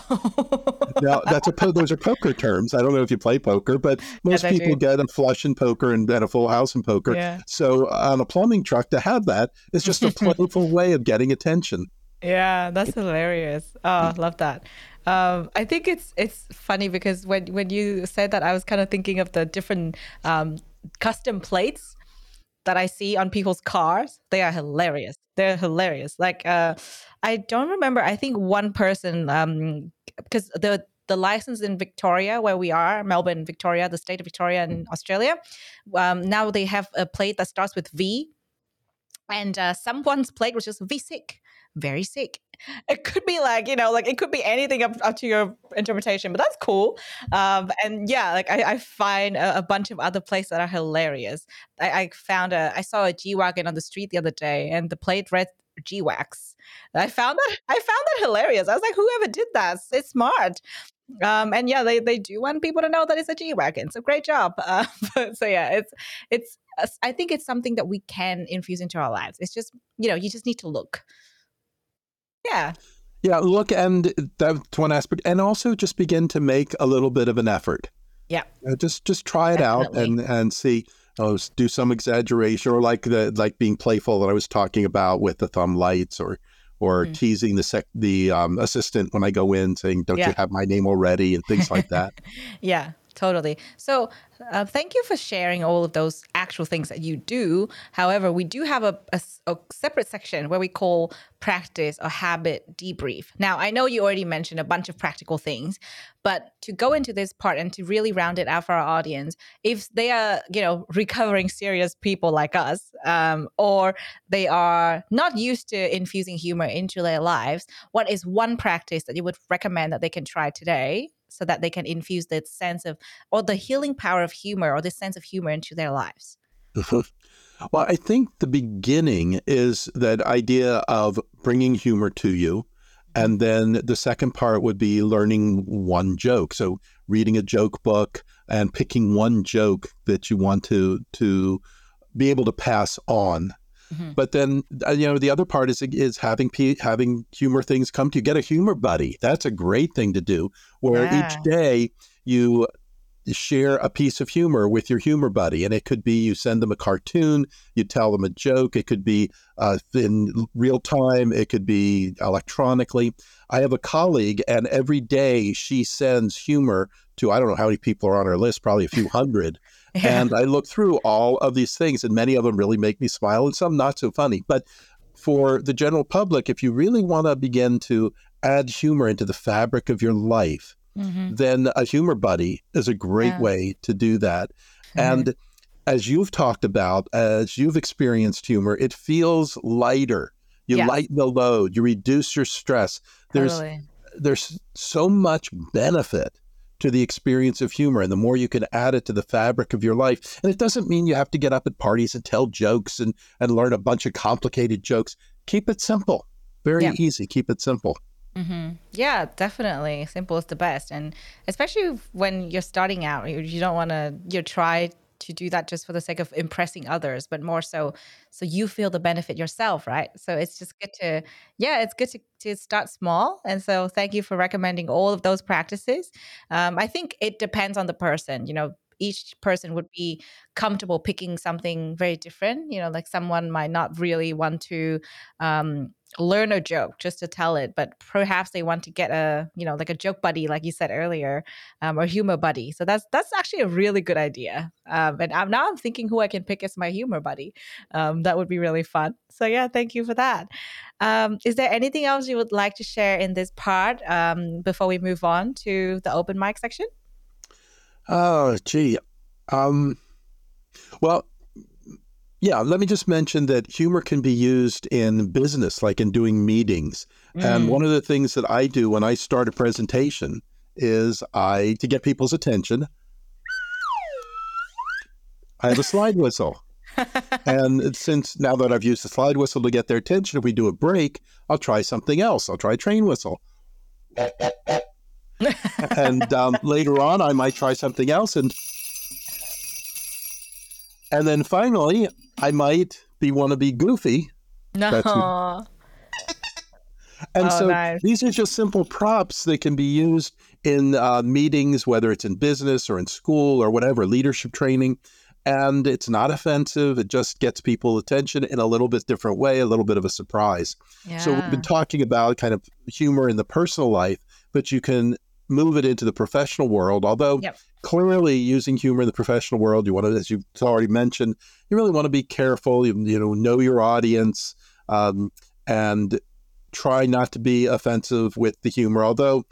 now that's a po- those are poker terms. I don't know if you play poker, but most Yes, people do. get a flush in poker and then a full house in poker. Yeah. So on a plumbing truck to have that is just a playful way of getting attention. Yeah, that's hilarious. Oh, love that. Um, I think it's it's funny because when when you said that, I was kind of thinking of the different um, custom plates that I see on people's cars. They are hilarious. They're hilarious. Like uh, I don't remember. I think one person um, because the the license in Victoria, where we are, Melbourne, Victoria, the state of Victoria in Australia, um, now they have a plate that starts with V, and uh, someone's plate was just V sick, very sick. It could be like you know, like it could be anything up, up to your interpretation, but that's cool. Um, and yeah, like I, I find a, a bunch of other places that are hilarious. I, I found a, I saw a G wagon on the street the other day, and the plate read G wax. I found that I found that hilarious. I was like, whoever did that, it's smart. Um, and yeah, they, they do want people to know that it's a G wagon. So great job. Uh, so yeah, it's it's uh, I think it's something that we can infuse into our lives. It's just you know you just need to look. Yeah, Yeah, look, and that's one aspect, and also just begin to make a little bit of an effort. yeah, Uh, just just try it out and and see. Oh, do some exaggeration, or like the like being playful that I was talking about with the thumb lights, or or Mm. teasing the sec the um, assistant when I go in, saying, "Don't Yeah. you have my name already?" and things like that. yeah, totally. So uh, thank you for sharing all of those actual things that you do. However, we do have a separate section where we call practice or habit debrief. Now, I know you already mentioned a bunch of practical things, but to go into this part and to really round it out for our audience, if they are, you know, recovering serious people like us, um, or they are not used to infusing humor into their lives, what is one practice that you would recommend that they can try today so that they can infuse that sense of or the healing power of humor or the sense of humor into their lives? Mm-hmm. well, I think the beginning is that idea of bringing humor to you. And mm-hmm. then the second part would be learning one joke. So reading a joke book and picking one joke that you want to to be able to pass on. Mhm. But then uh, you know the other part is is having pe- having humor things come to you. Get a humor buddy. That's a great thing to do. Where Yeah. each day you share a piece of humor with your humor buddy. And it could be you send them a cartoon, you tell them a joke. It could be uh, in real time, it could be electronically. I have a colleague, and every day she sends humor to, I don't know how many people are on her list, probably a few hundred. And I look through all of these things, and many of them really make me smile, and some not so funny. But for the general public, if you really want to begin to add humor into the fabric of your life, Mhm. then a humor buddy is a great Yeah. way to do that. And as you've talked about, as you've experienced humor, it feels lighter. You Yes. lighten the load, you reduce your stress. There's Totally. there's so much benefit to the experience of humor and the more you can add it to the fabric of your life and it doesn't mean you have to get up at parties and tell jokes and and learn a bunch of complicated jokes. Keep it simple. Very Yeah. easy. Keep it simple. Hmm Yeah, definitely. Simple is the best, and especially when you're starting out, you, you don't want to you try to do that just for the sake of impressing others, but more so so you feel the benefit yourself, right? So it's just good to yeah, it's good to to start small, and so thank you for recommending all of those practices. Um, I think it depends on the person, you know. Each person would be comfortable picking something very different. You know, like someone might not really want to um, learn a joke just to tell it, but perhaps they want to get a, you know, like a joke buddy, like you said earlier, um, or humor buddy. So that's that's actually a really good idea. Um, and I'm now I'm thinking who I can pick as my humor buddy. Um, that would be really fun. So yeah, thank you for that. Um, is there anything else you would like to share in this part um, before we move on to the open mic section? Oh gee um well yeah let me just mention that humor can be used in business like in doing meetings And Mm. one of the things that I do when I start a presentation is I, to get people's attention, I have a slide whistle. and since now that I've used the slide whistle to get their attention, if we do a break, I'll try something else. I'll try train whistle. and um, later on, I might try something else. And and then finally, I might be want to be goofy. no. That's- And Oh, so nice. these are just simple props that can be used in uh, meetings, whether it's in business or in school or whatever, leadership training. And it's not offensive. It just gets people attention in a little bit different way, a little bit of a surprise. Yeah. So we've been talking about kind of humor in the personal life, but you can move it into the professional world. Although Yep. clearly using humor in the professional world, you want to, as you've already mentioned, you really want to be careful. You, you know, know your audience um, and try not to be offensive with the humor. Although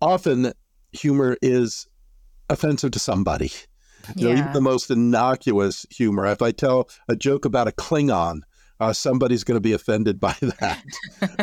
often humor is offensive to somebody. You know, even the most innocuous humor. If I tell a joke about a Klingon, uh, somebody's going to be offended by that,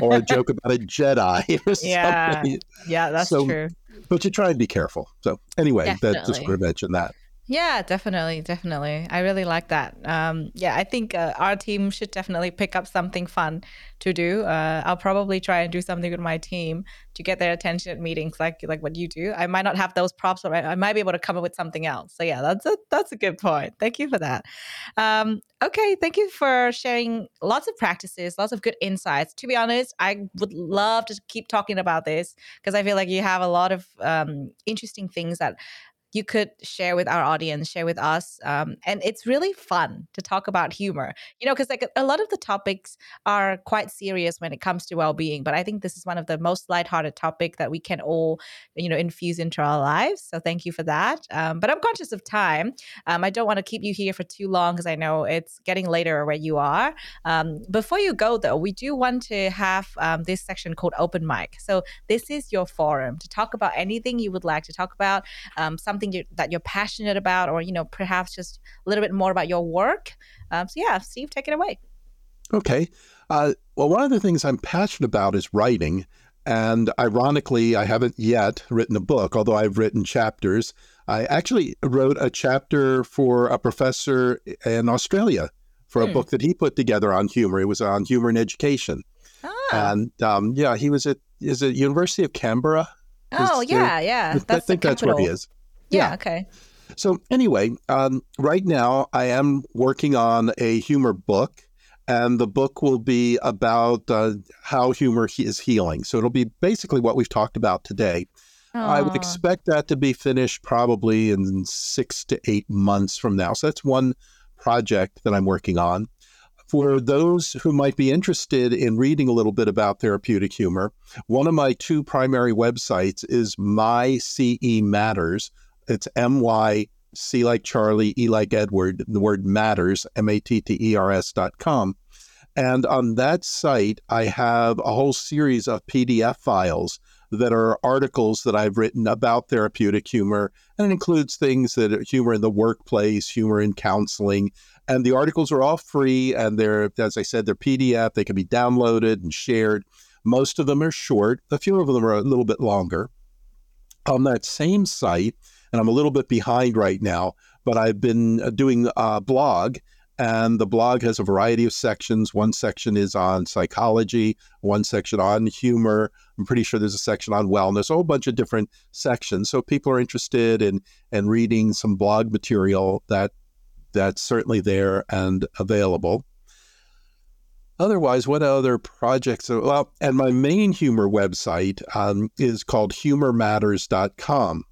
or a joke about a Jedi or Yeah. something. yeah, that's so- true. But you try and be careful. So anyway, that just want to mention that. Yeah, definitely, definitely. I really like that. Um, yeah, I think uh, our team should definitely pick up something fun to do. Uh, I'll probably try and do something with my team to get their attention at meetings, like like what you do. I might not have those props, but I, might be able to come up with something else. So yeah, that's a that's a good point. Thank you for that. Um, okay, thank you for sharing lots of practices, lots of good insights. To be honest, I would love to keep talking about this because I feel like you have a lot of um, interesting things that you could share with our audience, share with us. Um, and it's really fun to talk about humor, you know, because like a lot of the topics are quite serious when it comes to well-being. But I think this is one of the most lighthearted topic that we can all, you know, infuse into our lives. So thank you for that. Um, but I'm conscious of time. Um, I don't want to keep you here for too long because I know it's getting later where you are. Um, before you go, though, we do want to have um, this section called open mic. So this is your forum to talk about anything you would like to talk about um, something you, that you're passionate about, or you know, perhaps just a little bit more about your work. Um, so yeah, Steve, take it away. Okay. Uh, well, one of the things I'm passionate about is writing. And ironically, I haven't yet written a book, although I've written chapters. I actually wrote a chapter for a professor in Australia for a Hmm. book that he put together on humor. It was on humor and education. Ah. And um, yeah, he was at is it University of Canberra? oh is yeah, yeah. I think that's where he is. Yeah. Yeah. Okay. So anyway, um, right now I am working on a humor book, and the book will be about uh, how humor is healing. So it'll be basically what we've talked about today. I would expect that to be finished probably in six to eight months from now. So that's one project that I'm working on. For those who might be interested in reading a little bit about therapeutic humor, one of my two primary websites is My CE Matters. It's M Y C like Charlie, E like Edward, the word matters, M A T T E R S dot com. And on that site, I have a whole series of PDF files that are articles that I've written about therapeutic humor. And it includes things that are humor in the workplace, humor in counseling. And the articles are all free. And they're, as I said, they're PDF. They can be downloaded and shared. Most of them are short, a few of them are a little bit longer. On that same site, and I'm a little bit behind right now, but I've been uh, doing a blog and the blog has a variety of sections. One section is on psychology, one section on humor. I'm pretty sure there's a section on wellness, a whole bunch of different sections. So people are interested in in reading some blog material that that's certainly there and available. Otherwise, what other projects? Well, and my main humor website um, is called humormatters.com.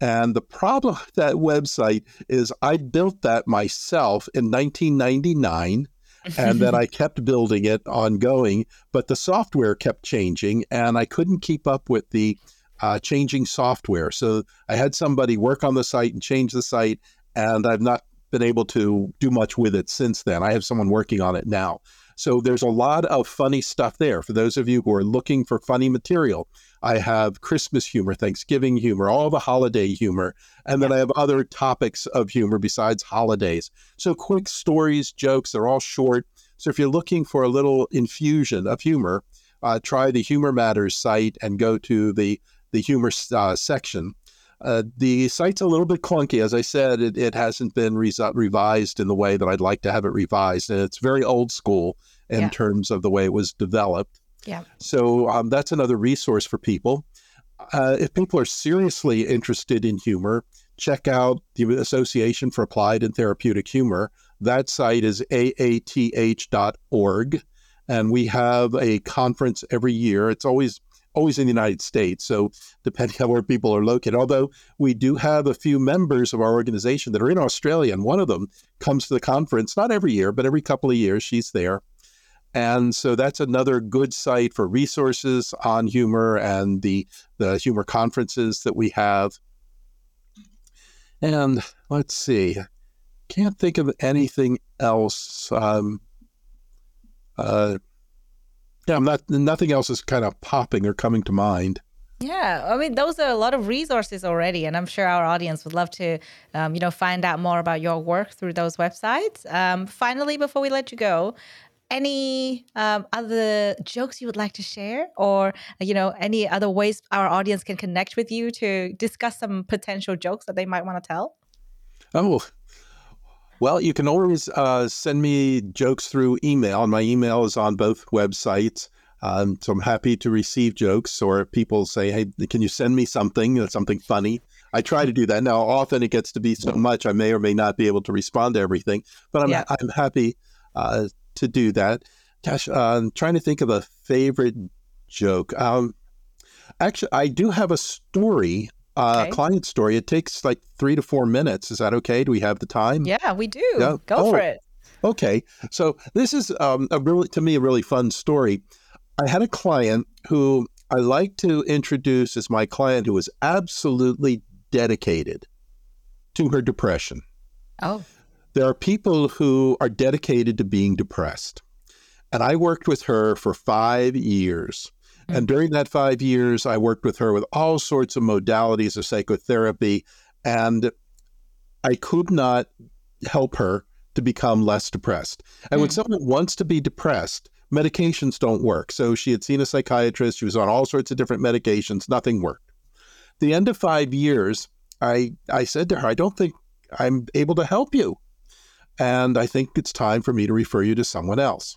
And the problem with that website is I built that myself in 1999 and then I kept building it ongoing, but the software kept changing and I couldn't keep up with the uh, changing software. So I had somebody work on the site and change the site, and I've not been able to do much with it since then. I have someone working on it now. So there's a lot of funny stuff there. For those of you who are looking for funny material, I have Christmas humor, Thanksgiving humor, all the holiday humor, and then I have other topics of humor besides holidays. So quick stories, jokes, they're all short. So if you're looking for a little infusion of humor, uh, try the Humor Matters site and go to the the humor uh, section. Uh, the site's a little bit clunky. As I said, it, it hasn't been res- revised in the way that I'd like to have it revised. And it's very old school in Yeah. terms of the way it was developed. Yeah. So um, that's another resource for people. Uh, if people are seriously interested in humor, check out the Association for Applied and Therapeutic Humor. That site is aath.org. and we have a conference every year. It's always always in the United States. So depending on where people are located, although we do have a few members of our organization that are in Australia, and one of them comes to the conference not every year, but every couple of years she's there. And so that's another good site for resources on humor and the the humor conferences that we have. And let's see, can't think of anything else. Um, uh, yeah, I'm not. Nothing else is kind of popping or coming to mind. Yeah, I mean, those are a lot of resources already, and I'm sure our audience would love to, um, you know, find out more about your work through those websites. Um, finally, before we let you go, any um, other jokes you would like to share, or you know, any other ways our audience can connect with you to discuss some potential jokes that they might want to tell? Oh, well, you can always uh, send me jokes through email, and my email is on both websites. Um, so I'm happy to receive jokes, or people say, "Hey, can you send me something, something funny?" I try to do that. Now, often it gets to be so much I may or may not be able to respond to everything, but I'm yeah. I'm happy uh, to do that. Gosh, uh, I'm trying to think of a favorite joke. Um, actually, I do have a story uh, okay. client story. It takes like three to four minutes. Is that okay? Do we have the time? Yeah, we do. Yeah? Go oh, for it. Okay. So this is um, a really, to me, a really fun story. I had a client who I like to introduce as my client who was absolutely dedicated to her depression. Oh. There are people who are dedicated to being depressed. And I worked with her for five years. Mm-hmm. And during that five years, I worked with her with all sorts of modalities of psychotherapy. And I could not help her to become less depressed. And mm-hmm. when mm. someone wants to be depressed, medications don't work. So she had seen a psychiatrist, she was on all sorts of different medications, nothing worked. The end of five years, I, I said to her, I don't think I'm able to help you. And I think it's time for me to refer you to someone else.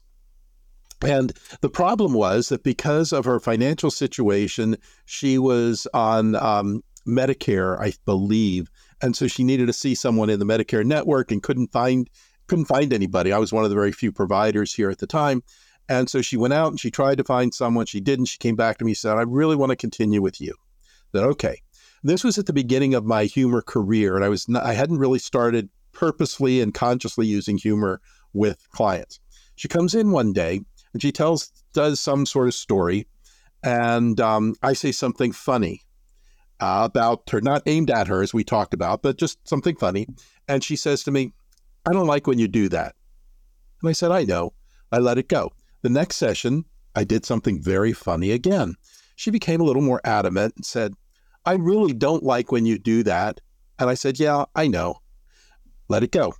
And the problem was that because of her financial situation, she was on um, Medicare, I believe, and so she needed to see someone in the Medicare network and couldn't find couldn't find anybody. I was one of the very few providers here at the time. And so she went out and she tried to find someone. She didn't. She came back to me and said, I really want to continue with you. Then okay. This was at the beginning of my humor career, and I was not, I hadn't really started purposely and consciously using humor with clients. She comes in one day and she tells does some sort of story, and um, I say something funny uh, about her, not aimed at her as we talked about, but just something funny, and she says to me, "I don't like when you do that," and I said, "I know." I let it go. The next session, I did something very funny again. She became a little more adamant and said, I really don't like when you do that. And I said, Yeah, I know. Let it go.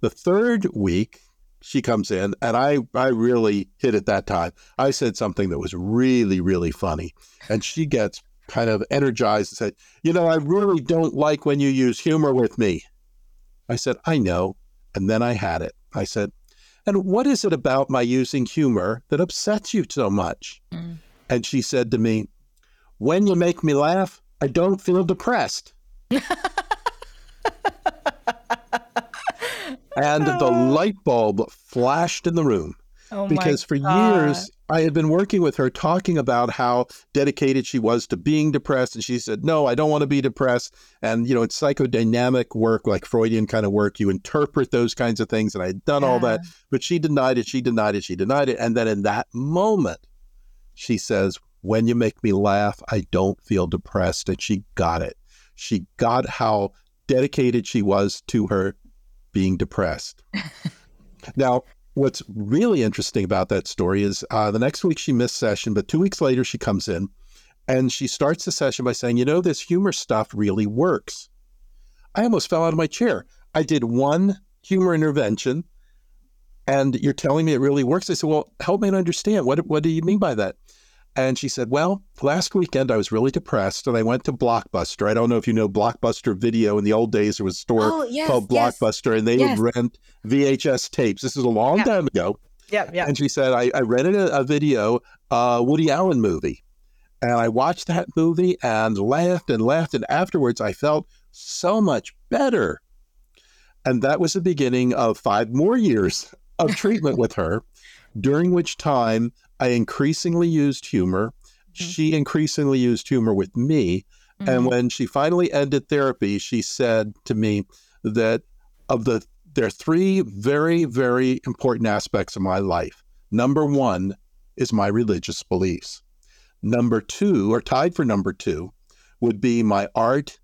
The third week, she comes in and I, I really hit it that time. I said something that was really, really funny. And she gets kind of energized and said, You know, I really don't like when you use humor with me. I said, I know. And then I had it. I said, And what is it about my using humor that upsets you so much? Mm. And she said to me, When you make me laugh, I don't feel depressed. and the oh. light bulb flashed in the room. Oh because for years I had been working with her talking about how dedicated she was to being depressed. And she said, No, I don't want to be depressed. And, you know, it's psychodynamic work, like Freudian kind of work. You interpret those kinds of things. And I had done yeah. all that. But she denied it. She denied it. She denied it. And then in that moment, she says, When you make me laugh, I don't feel depressed. And she got it. She got how dedicated she was to her being depressed. now, what's really interesting about that story is uh, the next week she missed session, but two weeks later she comes in and she starts the session by saying, You know, this humor stuff really works. I almost fell out of my chair. I did one humor intervention and you're telling me it really works. I said, Well, help me to understand. What, what do you mean by that? And she said, Well, last weekend I was really depressed and I went to Blockbuster. I don't know if you know Blockbuster Video. In the old days, there was a store oh, yes, called Blockbuster yes. and they yes. would rent VHS tapes. This is a long yeah. time ago. Yeah, yeah. And she said, I, I rented a, a video, a Woody Allen movie. And I watched that movie and laughed and laughed. And afterwards, I felt so much better. And that was the beginning of five more years of treatment with her during which time I increasingly used humor. Mm-hmm. She increasingly used humor with me. Mm-hmm. And when she finally ended therapy, she said to me that of the there are three very, very important aspects of my life. Number one is my religious beliefs. Number two, or tied for number two, would be my art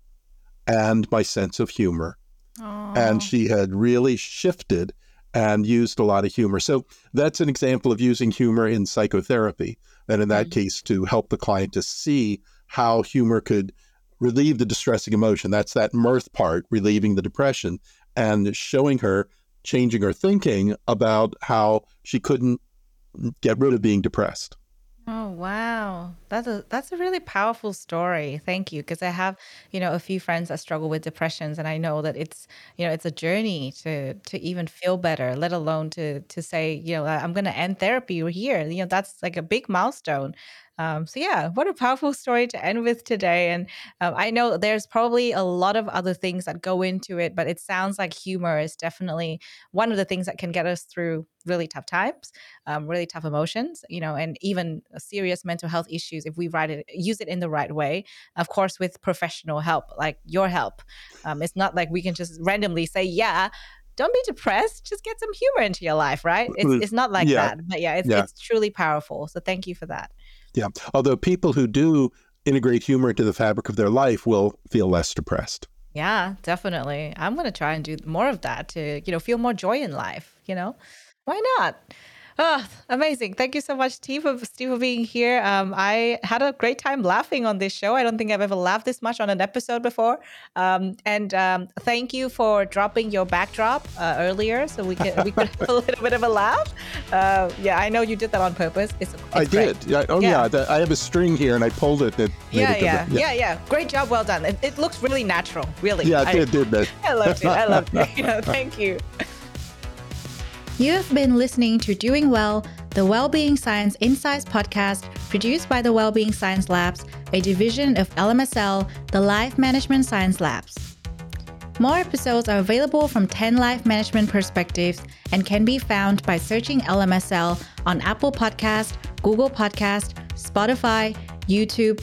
and my sense of humor. Aww. And she had really shifted and used a lot of humor. So that's an example of using humor in psychotherapy. And in that mm-hmm. case, to help the client to see how humor could relieve the distressing emotion. That's that mirth part, relieving the depression, and showing her, changing her thinking about how she couldn't get rid of being depressed. Oh wow. That's a that's a really powerful story. Thank you because I have, you know, a few friends that struggle with depressions and I know that it's, you know, it's a journey to to even feel better, let alone to to say, you know, I'm going to end therapy here. You know, that's like a big milestone. Um, so yeah, what a powerful story to end with today. And um, I know there's probably a lot of other things that go into it, but it sounds like humor is definitely one of the things that can get us through really tough times, um, really tough emotions, you know, and even serious mental health issues if we write it, use it in the right way. Of course, with professional help, like your help. Um, it's not like we can just randomly say, yeah, don't be depressed. Just get some humor into your life, right? It's, it's not like yeah. that. But yeah it's, yeah, it's truly powerful. So thank you for that. Yeah. Although people who do integrate humor into the fabric of their life will feel less depressed. Yeah, definitely. I'm going to try and do more of that to, you know, feel more joy in life, you know? Why not? Oh, amazing. Thank you so much, Steve, for, Steve, for being here. Um, I had a great time laughing on this show. I don't think I've ever laughed this much on an episode before. Um, and um, thank you for dropping your backdrop uh, earlier so we could, we could have a little bit of a laugh. Uh, yeah, I know you did that on purpose. It's, it's I great. did. Yeah. Oh, yeah. yeah the, I have a string here and I pulled it. it yeah, it yeah, yeah, yeah, yeah. Great job. Well done. It, it looks really natural, really. Yeah, I, did, didn't? I loved it. I loved it. You know, thank you. You have been listening to Doing Well, the Wellbeing Science Insights podcast produced by the Wellbeing Science Labs, a division of LMSL, the Life Management Science Labs. More episodes are available from 10 life management perspectives and can be found by searching LMSL on Apple Podcast, Google Podcast, Spotify, YouTube,